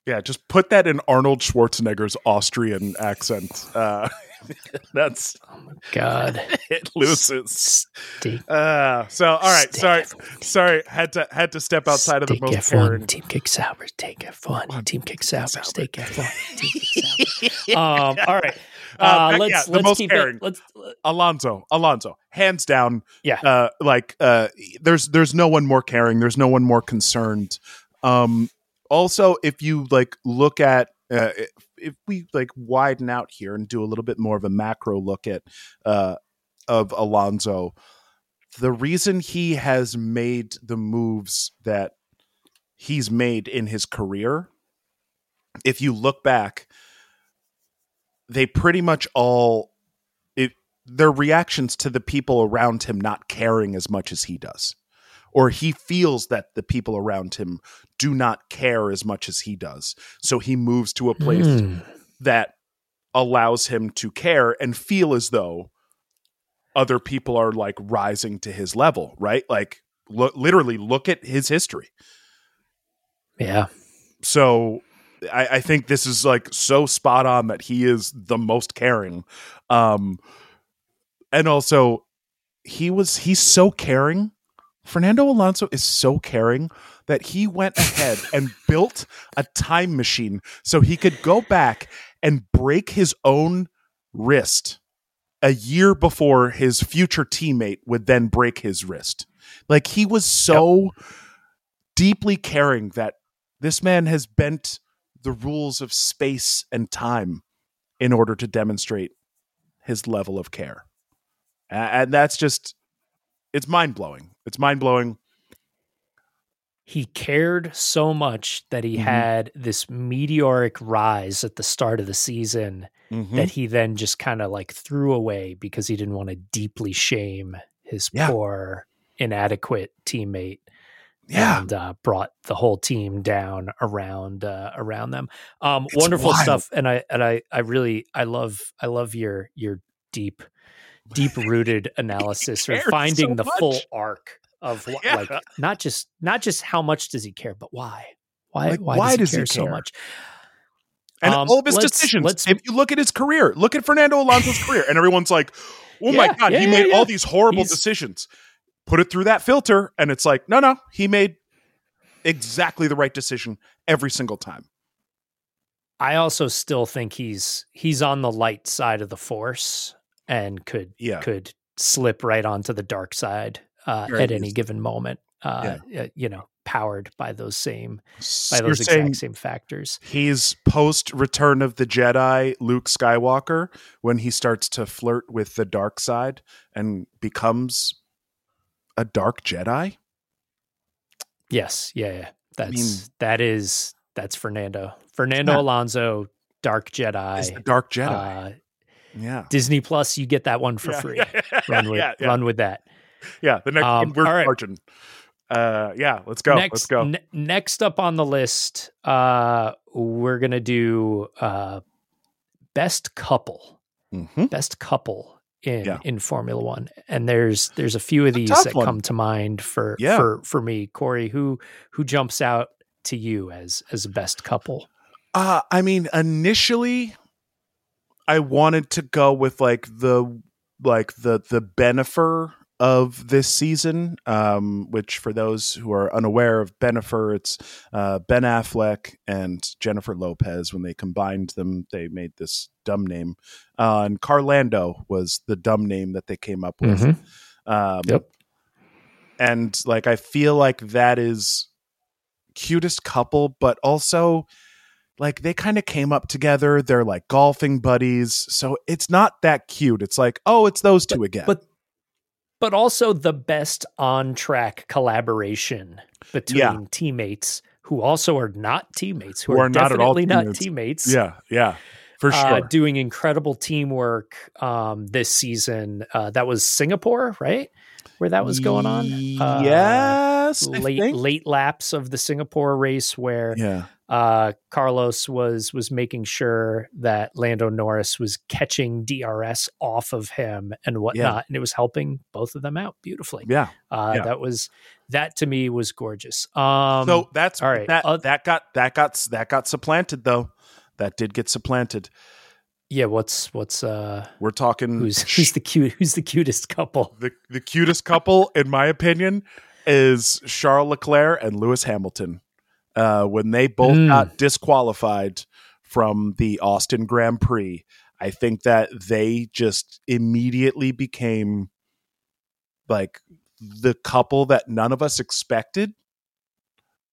Yeah, just put that in Arnold Schwarzenegger's Austrian accent. Uh, That's oh my god, it loses. Uh, so all right, sorry, sorry, had to had to step outside of the most F1, Team Kick Sauber, take F one. Team Kick Sauber, take F one. Team kick sour. um, all right. Uh, uh, let's yeah, let's keep caring. it. Let's Alonso, Alonso, hands down. Yeah. Uh, like uh, there's there's no one more caring. There's no one more concerned. Um, also, if you like look at uh, if we like widen out here and do a little bit more of a macro look at uh, of Alonso, the reason he has made the moves that he's made in his career, if you look back, they pretty much all it their reactions to the people around him not caring as much as he does or he feels that the people around him do not care as much as he does. So he moves to a place mm. that allows him to care and feel as though other people are like rising to his level, right? Like lo- literally look at his history. Yeah. So I, I, think this is like so spot on that he is the most caring. Um and also he was he's so caring Fernando Alonso is so caring that he went ahead and built a time machine so he could go back and break his own wrist a year before his future teammate would then break his wrist. Like he was so yep. deeply caring that this man has bent the rules of space and time in order to demonstrate his level of care. And that's just it's mind blowing. It's mind blowing. He cared so much that he mm-hmm. had this meteoric rise at the start of the season mm-hmm. that he then just kind of like threw away because he didn't want to deeply shame his yeah. poor, inadequate teammate. Yeah, and uh, brought the whole team down around uh, around them. Um, wonderful wild. stuff, and I and I I really I love I love your your deep deep rooted analysis or finding so the much. full arc of yeah. like not just not just how much does he care, but why? Why like, why, why, does, he, does care he care so much? And um, all of his decisions. if you look at his career, look at Fernando Alonso's career, and everyone's like, "Oh yeah, my god, yeah, he made all these horrible He's, decisions." Put it through that filter, and it's like, no, no, he made exactly the right decision every single time. I also still think he's he's on the light side of the force and could yeah. could slip right onto the dark side uh, at any given moment. Uh, yeah. You know, powered by those same by those exact same factors. He's post Return of the Jedi Luke Skywalker when he starts to flirt with the dark side and becomes a dark Jedi. Yes, yeah, yeah. That's I mean, that is that's Fernando. Fernando Alonso, Dark Jedi. Dark Jedi. Uh, yeah. Disney Plus, you get that one for yeah. free. run with yeah, run with that. Yeah, the next um, we're right. charging. Uh, yeah, let's go. Next, let's go. N- next up on the list, uh, we're gonna do uh, best couple. Mm-hmm. Best couple in yeah. in Formula One, and there's there's a few of these that one. come to mind for yeah. for for me. Cory, who who jumps out to you as as best couple? Uh, I mean, initially, I wanted to go with like the like the the Bennifer of this season, um, which for those who are unaware of Bennifer, it's uh, Ben Affleck and Jennifer Lopez. When they combined them, they made this dumb name. Uh, and Carlando was the dumb name that they came up with. Mm-hmm. Um, yep. And like, I feel like that is cutest couple, but also like they kind of came up together. They're like golfing buddies. So it's not that cute. It's like, oh, it's those two but, again. But but also the best on track collaboration between yeah. teammates who also are not teammates, who, who are, are, not definitely not teammates. teammates. Yeah, yeah. For uh, sure. Uh, doing incredible teamwork um, this season. Uh, that was Singapore, right? Where that was going on? Uh, yes. late late laps of the Singapore race where yeah uh, Carlos was was making sure that Lando Norris was catching DRS off of him and whatnot, yeah. and it was helping both of them out beautifully. Yeah. Uh, yeah. that was that to me was gorgeous. Um, so that's all right. That uh, that got that got that got supplanted though. That did get supplanted. Yeah, what's what's uh we're talking who's who's the cute who's the cutest couple? The the cutest couple in my opinion is Charles Leclerc and Lewis Hamilton uh, when they both mm. got disqualified from the Austin Grand Prix. I think that they just immediately became like the couple that none of us expected.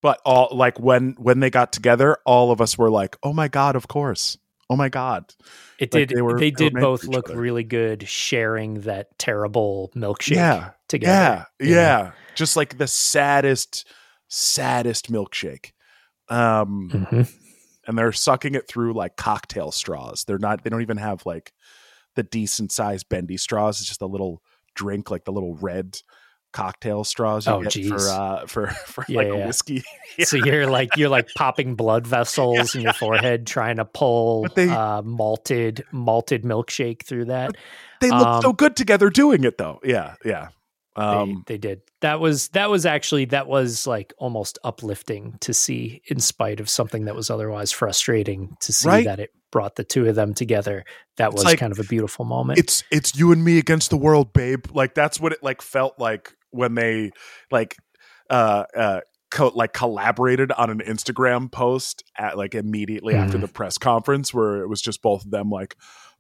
But all like when when they got together, all of us were like, "Oh my god, of course." Oh my god. It like did they, were, they did both look other. really good sharing that terrible milkshake yeah, together. Yeah. Yeah. Just like the saddest saddest milkshake. Um, mm-hmm. and they're sucking it through like cocktail straws. They're not. They don't even have like the decent sized bendy straws. It's just a little drink, like the little red cocktail straws you oh, get geez. for uh for for yeah, like yeah. whiskey. yeah. So you're like you're like popping blood vessels in your forehead trying to pull they, uh malted malted milkshake through that. They look um, so good together doing it though. Yeah, yeah. Um, they, they, did. That was that was actually that was like almost uplifting to see, in spite of something that was otherwise frustrating to see right? that it brought the two of them together. That was like, kind of a beautiful moment. It's it's you and me against the world, babe. Like that's what it like felt like when they like uh uh co- like collaborated on an Instagram post at like immediately mm. after the press conference where it was just both of them like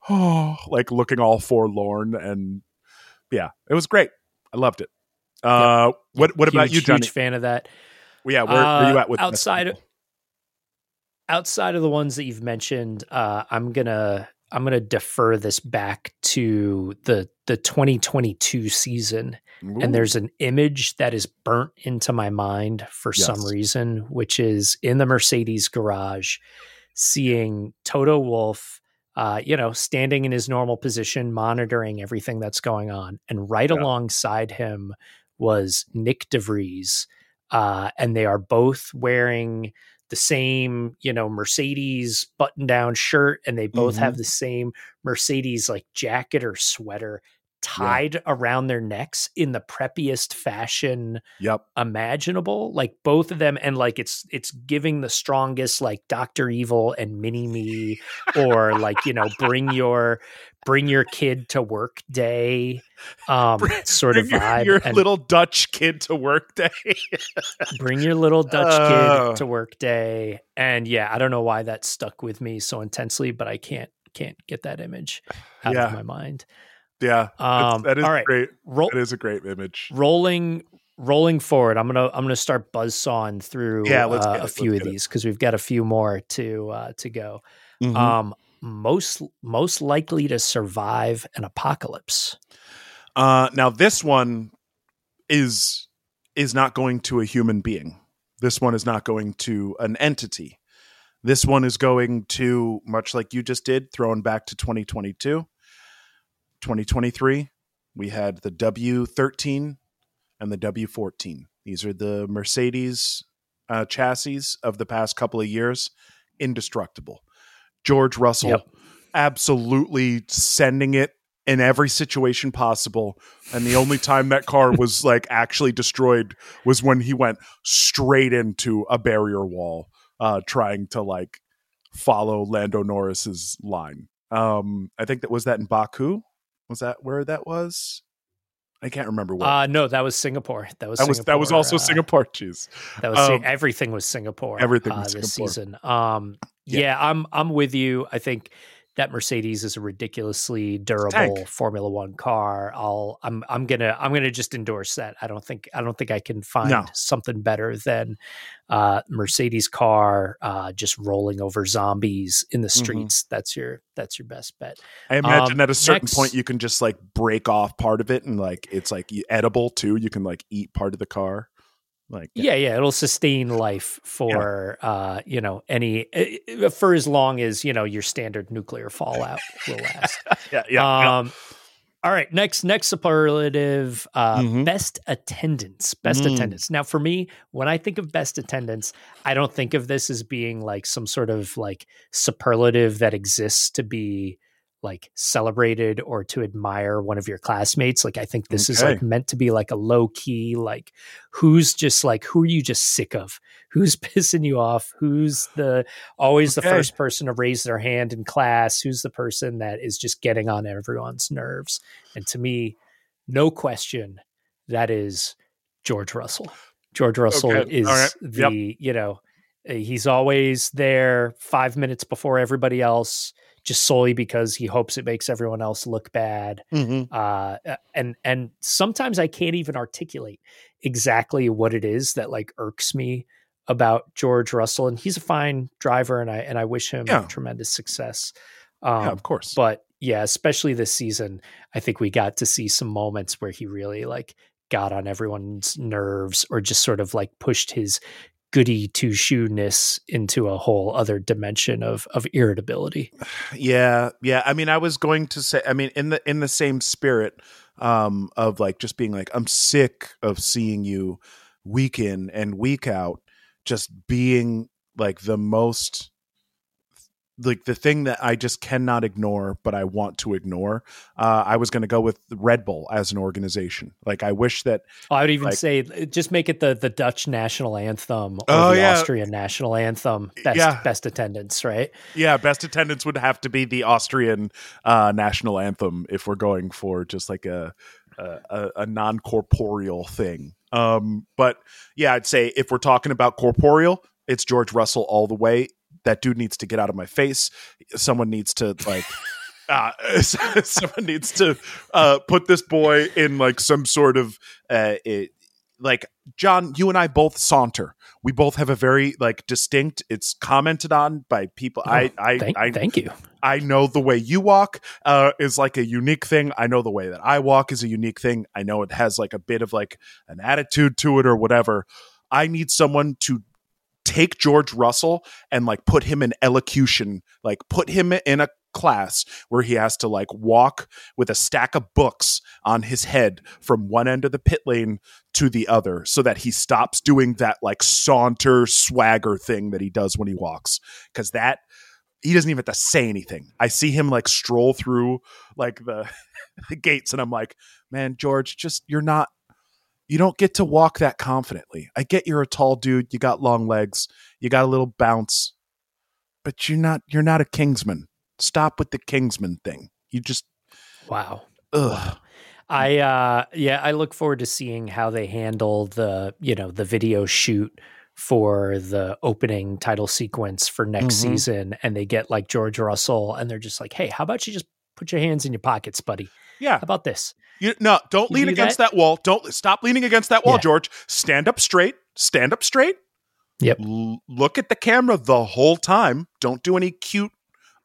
oh like looking all forlorn and yeah it was great i loved it uh yep. what what huge, about you Johnny? huge fan of that well, yeah where, uh, where you at with outside of outside of the ones that you've mentioned uh i'm gonna i'm gonna defer this back to the the 2022 season Ooh. and there's an image that is burnt into my mind for yes. some reason which is in the mercedes garage seeing toto Wolff, uh, you know, standing in his normal position, monitoring everything that's going on. And right yeah. alongside him was Nick de Vries. Uh, and they are both wearing the same, you know, Mercedes button down shirt, and they both mm-hmm. have the same Mercedes like jacket or sweater tied yeah. around their necks in the preppiest fashion yep. imaginable like both of them and like it's it's giving the strongest like dr evil and mini me or like you know bring your bring your kid to work day um bring, sort of vibe your, your little dutch kid to work day bring your little dutch uh. kid to work day and yeah i don't know why that stuck with me so intensely but i can't can't get that image out yeah. of my mind yeah, um, that is all right. great. Roll, that is a great image. Rolling, rolling forward. I'm gonna I'm gonna start buzzsawing through yeah, uh, a few of these because we've got a few more to uh, to go. Mm-hmm. Um, most most likely to survive an apocalypse. Uh, now this one is is not going to a human being. This one is not going to an entity. This one is going to much like you just did, thrown back to 2022 2023, we had the W13 and the W14. These are the Mercedes uh, chassis of the past couple of years. Indestructible. George Russell yep. absolutely sending it in every situation possible. And the only time that car was like actually destroyed was when he went straight into a barrier wall, uh, trying to like follow Lando Norris's line. Um, I think that was that in Baku was that where that was? I can't remember what. Uh no, that was Singapore. That was that was that was also uh, Singapore. Jeez, that was um, everything was Singapore. Everything uh, was this Singapore. season. Um, yeah. yeah, I'm I'm with you. I think that Mercedes is a ridiculously durable Formula One car. I'll I'm I'm gonna I'm gonna just endorse that. I don't think I don't think I can find no. something better than uh, Mercedes car uh, just rolling over zombies in the mm-hmm. streets. Mm-hmm. That's your that's your best bet. I imagine um, at a certain next, point you can just like break off part of it and like it's like edible too. You can like eat part of the car. Like yeah, yeah, it'll sustain life for yeah. uh, you know any uh, for as long as you know your standard nuclear fallout will last. yeah, yeah, um, yeah. All right, next next superlative, uh, mm-hmm. best attendance. Best mm. attendance. Now, for me, when I think of best attendance, I don't think of this as being like some sort of like superlative that exists to be like celebrated or to admire one of your classmates. Like I think this okay. is like meant to be like a low key, like who's just like who are you just sick of? Who's pissing you off? Who's the always okay. the first person to raise their hand in class? Who's the person that is just getting on everyone's nerves? And to me, no question, that is George Russell. George Russell okay. is right. the, yep. you know, eh, he's always there five minutes before everybody else just solely because he hopes it makes everyone else look bad. Mm-hmm. Uh, and and sometimes I can't even articulate exactly what it is that like irks me about George Russell. And he's a fine driver, and I and I wish him yeah. tremendous success. Um, yeah, of course. But yeah, especially this season, I think we got to see some moments where he really like got on everyone's nerves or just sort of like pushed his goody two shoeness into a whole other dimension of of irritability. Yeah, yeah. I mean, I was going to say, I mean, in the in the same spirit um, of like just being like, I'm sick of seeing you week in and week out, just being like the most like the thing that I just cannot ignore, but I want to ignore. Uh, I was going to go with Red Bull as an organization. Like I wish that oh, I would even like, say just make it the the Dutch national anthem or oh, the yeah. Austrian national anthem. Best yeah. best attendance, right? Yeah, best attendance would have to be the Austrian uh, national anthem if we're going for just like a a, a non corporeal thing. Um, but yeah, I'd say if we're talking about corporeal, it's George Russell all the way that dude needs to get out of my face. Someone needs to like. Uh, someone needs to uh, put this boy in like some sort of uh, it, like John, you and I both saunter. We both have a very like distinct. It's commented on by people. Oh, I, I, thank, I, thank you. I know the way you walk uh, is like a unique thing. I know the way that I walk is a unique thing. I know it has like a bit of like an attitude to it or whatever. I need someone to take George Russell and like put him in elocution, like put him in a class where he has to like walk with a stack of books on his head from one end of the pit lane to the other so that he stops doing that like saunter swagger thing that he does when he walks cuz that he doesn't even have to say anything. I see him like stroll through like the, the gates and I'm like, "Man, George, just you're not you don't get to walk that confidently. I get you're a tall dude, you got long legs, you got a little bounce, but you're not you're not a Kingsman. Stop with the Kingsman thing. You just wow. Ugh. I uh yeah, I look forward to seeing how they handle the, you know, the video shoot for the opening title sequence for next mm-hmm. season and they get like George Russell and they're just like, "Hey, how about you just put your hands in your pockets, buddy?" Yeah. How about this? You, no, don't lean do against that? that? wall. Don't stop leaning against that wall, yeah. George. Stand up straight. Stand up straight. Yep. L- look at the camera the whole time. Don't do any cute.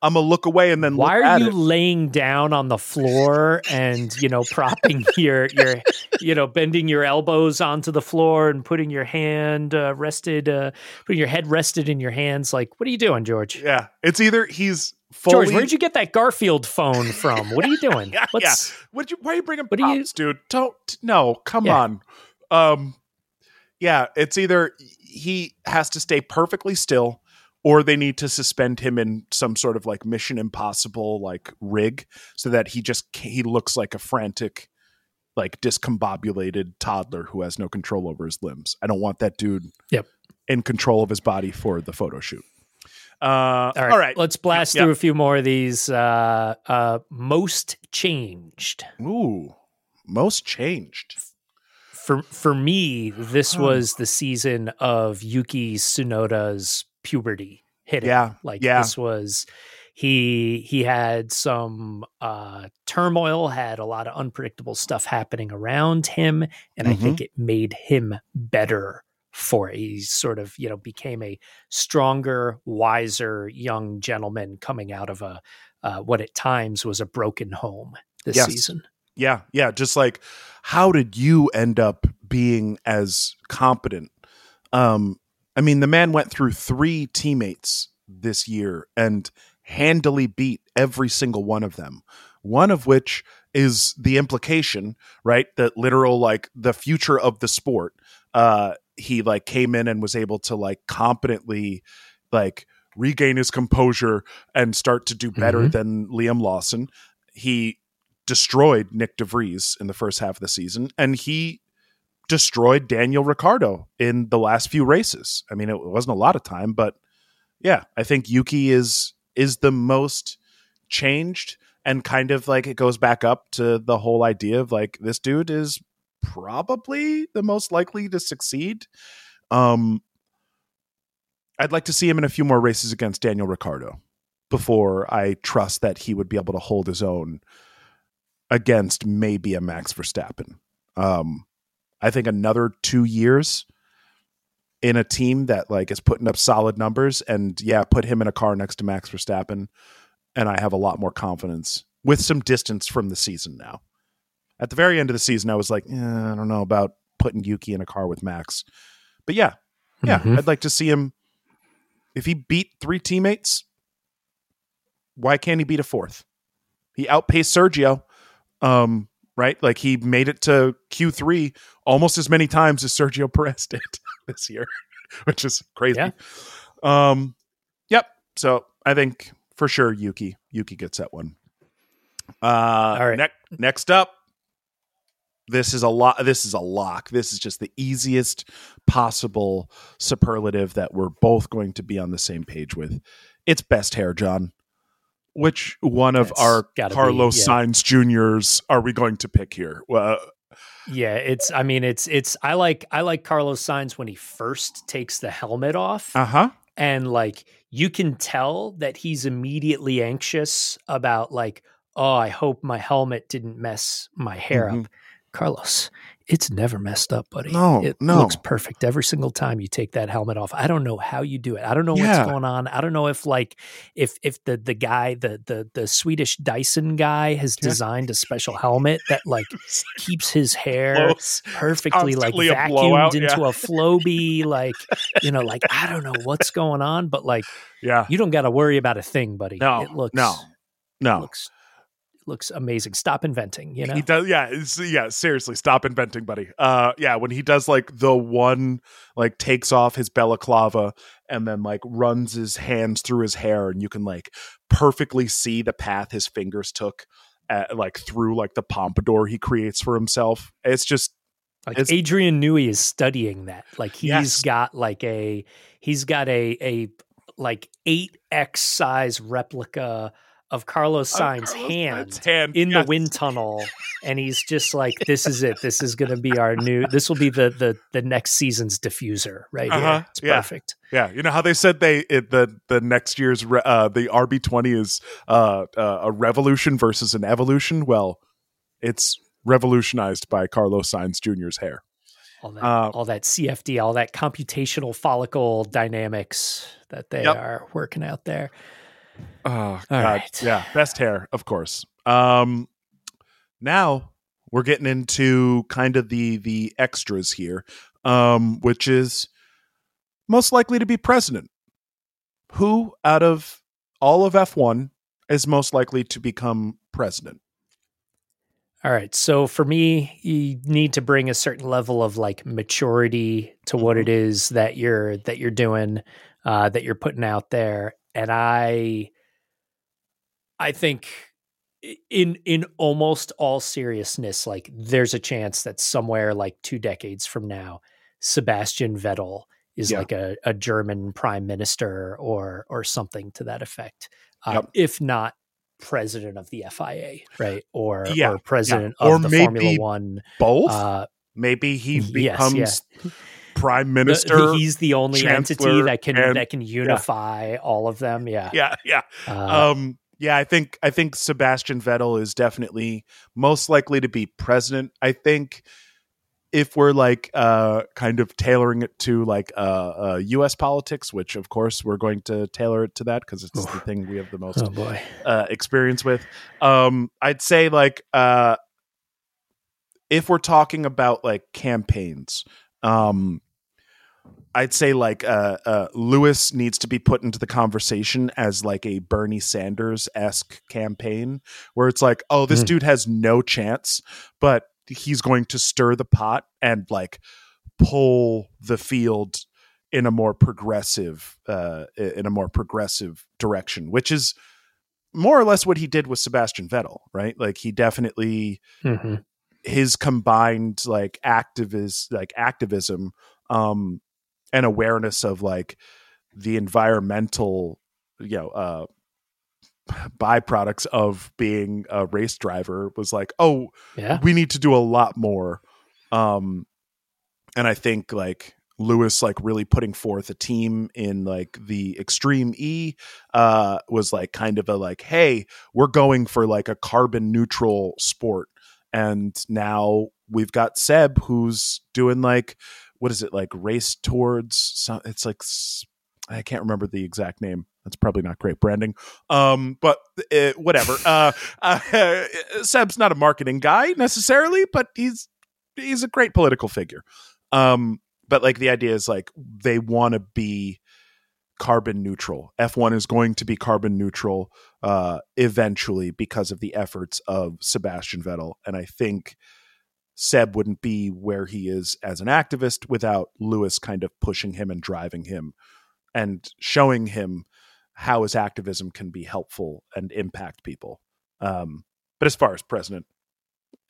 I'm gonna look away and then. Why are you it. laying down on the floor and you know propping your your you know bending your elbows onto the floor and putting your hand uh, rested, uh, putting your head rested in your hands? Like, what are you doing, George? Yeah, it's either he's George, where'd you get that Garfield phone from? What are you doing? yeah, yeah. What you, why are you bringing what pops, you... dude? Don't no, come yeah. on. Um, yeah, it's either he has to stay perfectly still, or they need to suspend him in some sort of like Mission Impossible like rig, so that he just he looks like a frantic, like discombobulated toddler who has no control over his limbs. I don't want that dude. Yep. In control of his body for the photo shoot. Uh, all, right. all right, let's blast yep. through a few more of these. Uh, uh, most changed. Ooh, most changed. For for me, this was the season of Yuki Tsunoda's puberty hitting. Yeah, like yeah. this was he he had some uh, turmoil, had a lot of unpredictable stuff happening around him, and mm-hmm. I think it made him better for it. He sort of, you know, became a stronger, wiser young gentleman coming out of a uh, what at times was a broken home this yes. season. Yeah, yeah. Just like, how did you end up being as competent? Um, I mean, the man went through three teammates this year and handily beat every single one of them. One of which is the implication, right? That literal, like the future of the sport uh, he like came in and was able to like competently like regain his composure and start to do better mm-hmm. than Liam Lawson. He destroyed Nick de Vries in the first half of the season, and he destroyed Daniel Ricciardo in the last few races. I mean, it wasn't a lot of time, but yeah, I think Yuki is is the most changed and kind of like it goes back up to the whole idea of like this dude is probably the most likely to succeed. Um, I'd like to see him in a few more races against Daniel Ricciardo before I trust that he would be able to hold his own against maybe a Max Verstappen. Um, I think another two years in a team that like is putting up solid numbers, and yeah, put him in a car next to Max Verstappen, and I have a lot more confidence with some distance from the season now. At the very end of the season, I was like, eh, I don't know about putting Yuki in a car with Max. But yeah, yeah, mm-hmm. I'd like to see him. If he beat three teammates, why can't he beat a fourth? He outpaced Sergio, um, right? Like he made it to Q3 almost as many times as Sergio Perez did this year, which is crazy. Yeah. Um, yep. So I think for sure. Yuki, Yuki gets that one. Uh, All right. Ne- next up, this is a lot. This is a lock. This is just the easiest possible superlative that we're both going to be on the same page with. It's best hair, John. Which one of our Carlos be, yeah. Sainz Juniors are we going to pick here? Well, yeah, it's. I mean, it's. It's. I like. I like Carlos Sainz when he first takes the helmet off. Uh huh. And like, you can tell that he's immediately anxious about like, oh, I hope my helmet didn't mess my hair mm-hmm. up. Carlos, it's never messed up, buddy. No, it no. looks perfect every single time you take that helmet off. I don't know how you do it. I don't know yeah. what's going on. I don't know if like if if the the guy the the the Swedish Dyson guy has designed a special helmet that like keeps his hair perfectly like vacuumed blowout, into yeah. a Flowbee. Like you know, like I don't know what's going on, but like yeah, you don't got to worry about a thing, buddy. No, it looks no, no. looks looks amazing. Stop inventing, you know. He does, yeah, yeah. Seriously, stop inventing, buddy. Uh, yeah, when he does like the one, like takes off his balaclava and then like runs his hands through his hair, and you can like perfectly see the path his fingers took, at, like through like the pompadour he creates for himself. It's just like it's, Adrian Newey is studying that. Like he's yes. got like a he's got a a like eight X size replica of Carlos Sainz's hand, hand, in yes. the wind tunnel, and he's just like, "This is it. This is going to be our new. This will be the the the next season's diffuser, right uh-huh. here. It's yeah. perfect." Yeah, you know how they said they it, the the next year's uh, the RB twenty is uh, uh, a revolution versus an evolution. Well, it's revolutionized by Carlos Sainz Jr.'s hair. All that, uh, all that CFD, all that computational follicle dynamics that they yep. are working out there. Oh God. Right. Yeah. Best hair, of course. Um now we're getting into kind of the the extras here. Um, which is most likely to be president. Who out of all of F1 is most likely to become president? All right. So for me, you need to bring a certain level of like maturity to what it mm-hmm. that you're that you're doing, uh, that you're putting out there. And I I think in in almost all seriousness, like there's a chance that somewhere like two decades from now, Sebastian Vettel is yeah. like a, a German prime minister or or something to that effect. Uh, yep. if not president of the FIA, right? Or yeah, or president yeah. of or the Formula One. Both. Uh, maybe he becomes yes, yeah. Prime minister. The, he's the only entity that can and, that can unify all of them. Yeah, yeah, yeah. Uh, um, yeah, I think I think Sebastian Vettel is definitely most likely to be president. I think if we're like uh, kind of tailoring it to like uh, uh, U.S. politics, which of course we're going to tailor it to that because it's Oof. the thing we have the most oh uh, experience with. Um, I'd say like uh, if we're talking about like campaigns, um, I'd say like uh, uh, Lewis needs to be put into the conversation as like a Bernie Sanders esque campaign, where it's like, oh, this mm. dude has no chance, but he's going to stir the pot and like pull the field in a more progressive, uh, in a more progressive direction, which is more or less what he did with Sebastian Vettel, right? Like he definitely mm-hmm. his combined like activist like activism um an awareness of like the environmental you know uh byproducts of being a race driver was like oh yeah. we need to do a lot more. Um and i think like lewis like really putting forth a team in like the extreme e uh was like kind of a like hey we're going for like a carbon neutral sport. And now we've got seb who's doing like what is it like race towards some, it's like i can't remember the exact name. That's probably not great branding. Um but uh, whatever. Uh, uh seb's not a marketing guy necessarily but he's he's a great political figure. Um but like the idea is like they want to be carbon neutral. F1 is going to be carbon neutral uh eventually because of the efforts of sebastian vettel. And i think Seb wouldn't be where he is as an activist without Lewis kind of pushing him and driving him and showing him how his activism can be helpful and impact people. Um, but as far as president,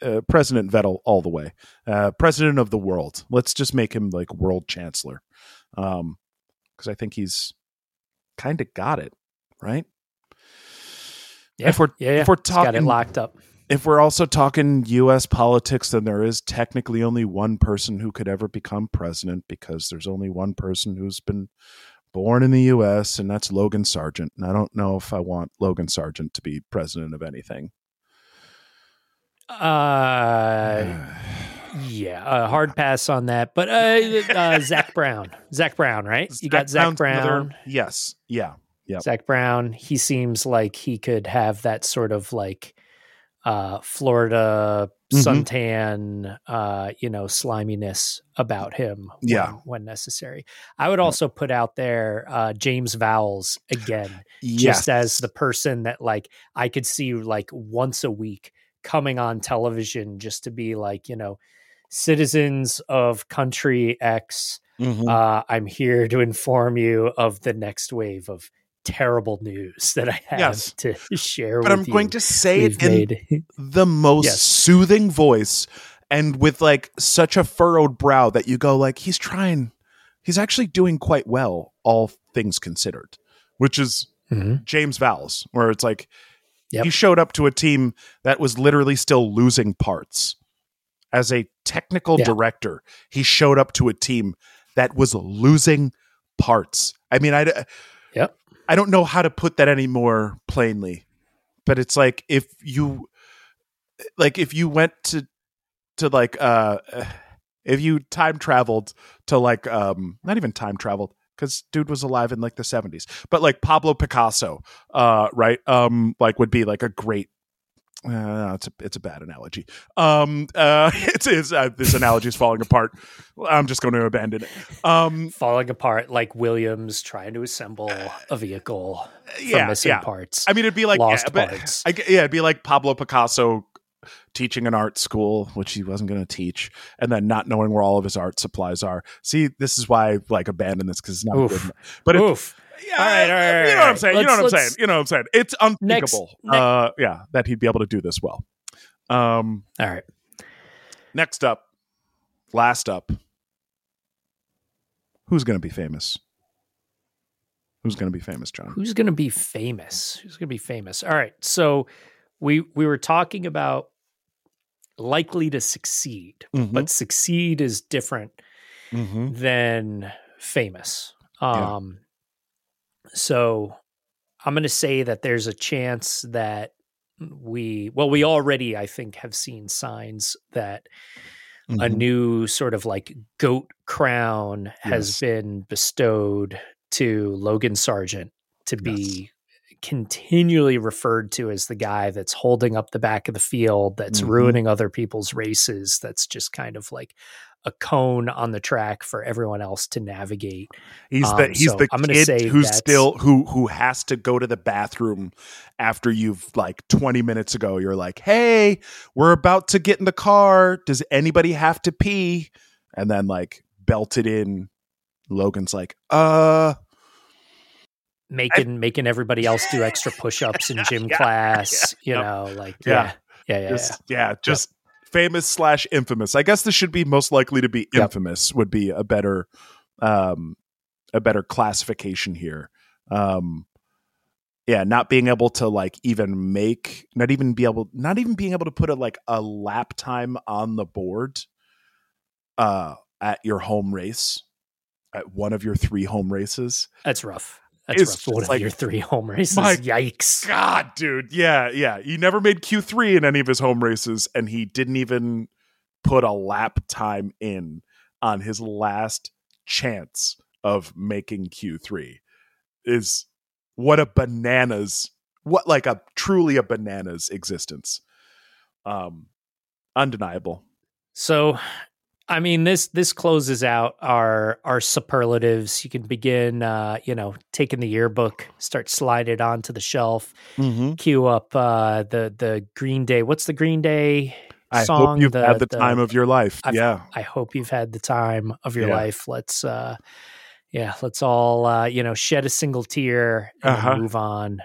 uh, President Vettel all the way, uh, president of the world. Let's just make him like world chancellor, because um, I think he's kind of got it right. Yeah, if we're yeah, yeah. if we're talking got it locked up. If we're also talking U.S. politics, then there is technically only one person who could ever become president because there's only one person who's been born in the U.S. and that's Logan Sargent. And I don't know if I want Logan Sargent to be president of anything. Uh, yeah, a hard pass on that. But uh, uh, Zak Brown, Zak Brown, right? You got Zak Brown. Yes, yeah, yeah. Zak Brown. He seems like he could have that sort of like uh, Florida mm-hmm. suntan, uh, you know, sliminess about him. When, yeah, when necessary. I would also put out there uh, James Vowles again, yes. just as the person that like I could see like once a week coming on television just to be like, you know, citizens of country X. Mm-hmm. Uh, I'm here to inform you of the next wave of terrible news that I have yes. to share but I'm going to say it in the most yes. soothing voice and with like such a furrowed brow that you go like he's trying he's actually doing quite well all things considered which is mm-hmm. James Vowles where it's like Yep. He showed up to a team that was literally still losing parts. As a technical yeah. director, he showed up to a team that was losing parts. I mean, I yep. I don't know how to put that any more plainly, but it's like if you like if you went to to like uh if you time traveled to like um not even time traveled because dude was alive in like the 70s but like pablo picasso uh right um like would be like a great uh, it's a it's a bad analogy. Um, uh, it's, it's uh, this analogy is falling apart. I'm just going to abandon it. Um, falling apart like Williams trying to assemble a vehicle from yeah, missing yeah. parts. I mean, it'd be like lost yeah, parts. I, yeah, it'd be like Pablo Picasso teaching an art school, which he wasn't going to teach, and then not knowing where all of his art supplies are. See, this is why I like abandon this because it's not Oof. good. But Oof. Yeah, all right, all right, you know what I'm saying. You know what I'm saying. You know what I'm saying. It's unthinkable. Next, uh, yeah, that he'd be able to do this well. Um, all right. Next up, last up, who's going to be famous? Who's going to be famous, John? Who's going to be famous? Who's going to be famous? All right. So we we were talking about likely to succeed, mm-hmm. but succeed is different mm-hmm. than famous. Um, yeah. So I'm going to say that there's a chance that we, well, we already, I think, have seen signs that mm-hmm. a new sort of like goat crown yes. has been bestowed to Logan Sargent to be yes continually referred to as the guy that's holding up the back of the field, that's mm-hmm. ruining other people's races, that's just kind of like a cone on the track for everyone else to navigate. He's the um, he's so the I'm kid say who's still who who has to go to the bathroom after you've like 20 minutes ago you're like, "Hey, we're about to get in the car. Does anybody have to pee?" And then like belted in Logan's like, "Uh, making I, making everybody else do extra push-ups in gym yeah, class yeah, you yep. know like yeah yeah yeah just, yeah, yeah, just. Famous slash infamous. I guess this should be most likely to be infamous yep. would be a better um a better classification here. Um yeah not being able to like even make not even be able not even being able to put a like a lap time on the board uh at your home race at one of your three home races. That's rough that's rough. One like, of your three home races. My Yikes. God, dude. Yeah, yeah. He never made Q3 in any of his home races, and he didn't even put a lap time in on his last chance of making Q3. Is what a bananas, what like a truly a bananas existence. Um, undeniable. So I mean this this closes out our our superlatives. You can begin, uh, you know, taking the yearbook, start slide it onto the shelf, mm-hmm. cue up uh, the the Green Day. What's the Green Day? Song? I hope you've the, had the, the, time of your life. I've, yeah, I hope you've had the time of your yeah. life. Let's uh, yeah, let's all uh, you know shed a single tear and uh-huh. move on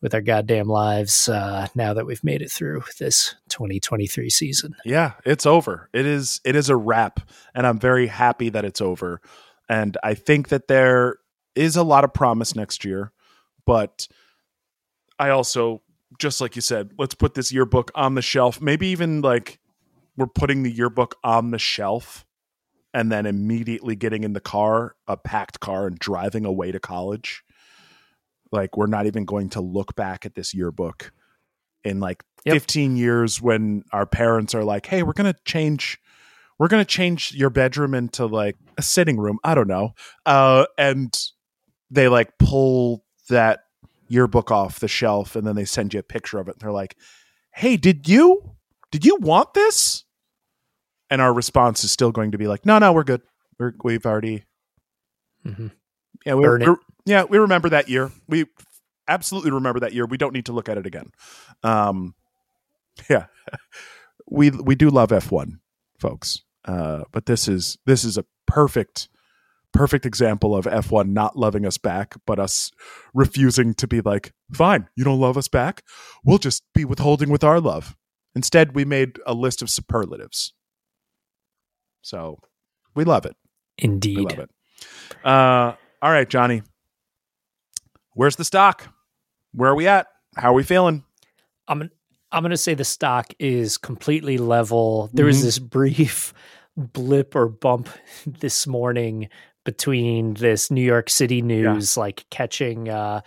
with our goddamn lives uh, now that we've made it through this 2023 season. Yeah, it's over. It is it is a wrap and I'm very happy that it's over. And I think that there is a lot of promise next year, but I also just like you said, let's put this yearbook on the shelf. Maybe even like we're putting the yearbook on the shelf and then immediately getting in the car, a packed car and driving away to college like we're not even going to look back at this yearbook in like yep. 15 years when our parents are like, "Hey, we're going to change we're going to change your bedroom into like a sitting room." I don't know. Uh and they like pull that yearbook off the shelf and then they send you a picture of it. And they're like, "Hey, did you did you want this?" And our response is still going to be like, "No, no, we're good. We're, we've already mm-hmm. Yeah, we're, we're, yeah, we remember that year. We absolutely remember that year. We don't need to look at it again. Um, yeah, we we do love F one, folks. Uh, but this is this is a perfect perfect example of F1 not loving us back, but us refusing to be like, fine, you don't love us back. We'll just be withholding with our love. Instead, we made a list of superlatives. So we love it. Indeed. We love it. Uh, all right, Johnny. Where's the stock? Where are we at? How are we feeling? I'm I'm going to say the stock is completely level. There mm-hmm. was this brief blip or bump this morning between this New York City news yeah. like catching uh,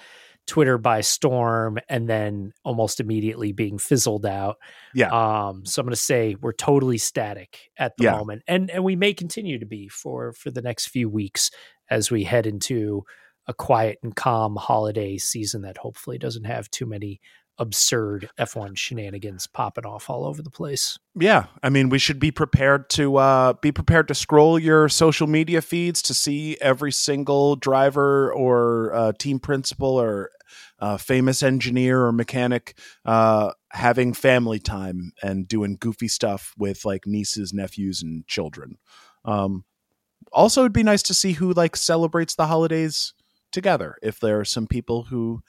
Twitter by storm and then almost immediately being fizzled out. Yeah. Um, so I'm going to say we're totally static at the yeah. moment, and and we may continue to be for for the next few weeks as we head into a quiet and calm holiday season that hopefully doesn't have too many absurd F1 shenanigans popping off all over the place. Yeah, I mean, we should be prepared to uh, be prepared to scroll your social media feeds to see every single driver or uh, team principal or uh, famous engineer or mechanic uh, having family time and doing goofy stuff with like nieces, nephews, and children. Um, also, it'd be nice to see who like celebrates the holidays together. If there are some people who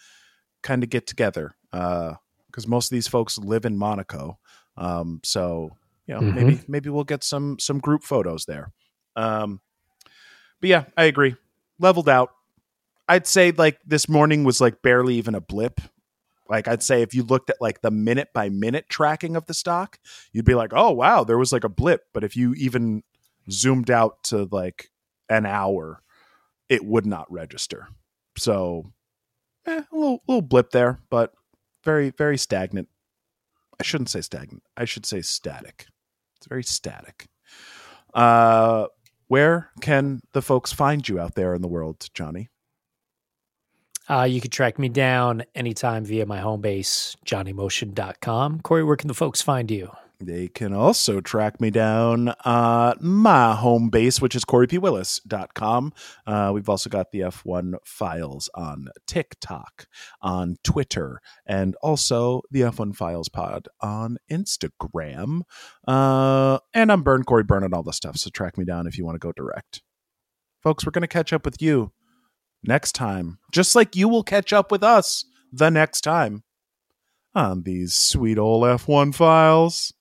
kind of get together, because uh, most of these folks live in Monaco, um, so you know mm-hmm. maybe maybe we'll get some some group photos there. Um, but yeah, I agree. Leveled out. I'd say like this morning was like barely even a blip. Like I'd say if you looked at like the minute by minute tracking of the stock, you'd be like, "Oh wow, there was like a blip." But if you even zoomed out to like an hour, it would not register. So, eh, a little, little blip there, but very, very stagnant. I shouldn't say stagnant. I should say static. It's very static. Uh, where can the folks find you out there in the world, Johnny? Uh, you can track me down anytime via my home base, johnnymotion.com. Cory, where can the folks find you? They can also track me down uh, my home base, which is CoryPWillis.com. Uh, we've also got the F1 files on TikTok, on Twitter, and also the F1 Files Pod on Instagram. Uh, and I'm Burn Cory Burn and all the stuff, so track me down if you want to go direct. Folks, we're going to catch up with you next time, just like you will catch up with us the next time on these sweet old F1 files.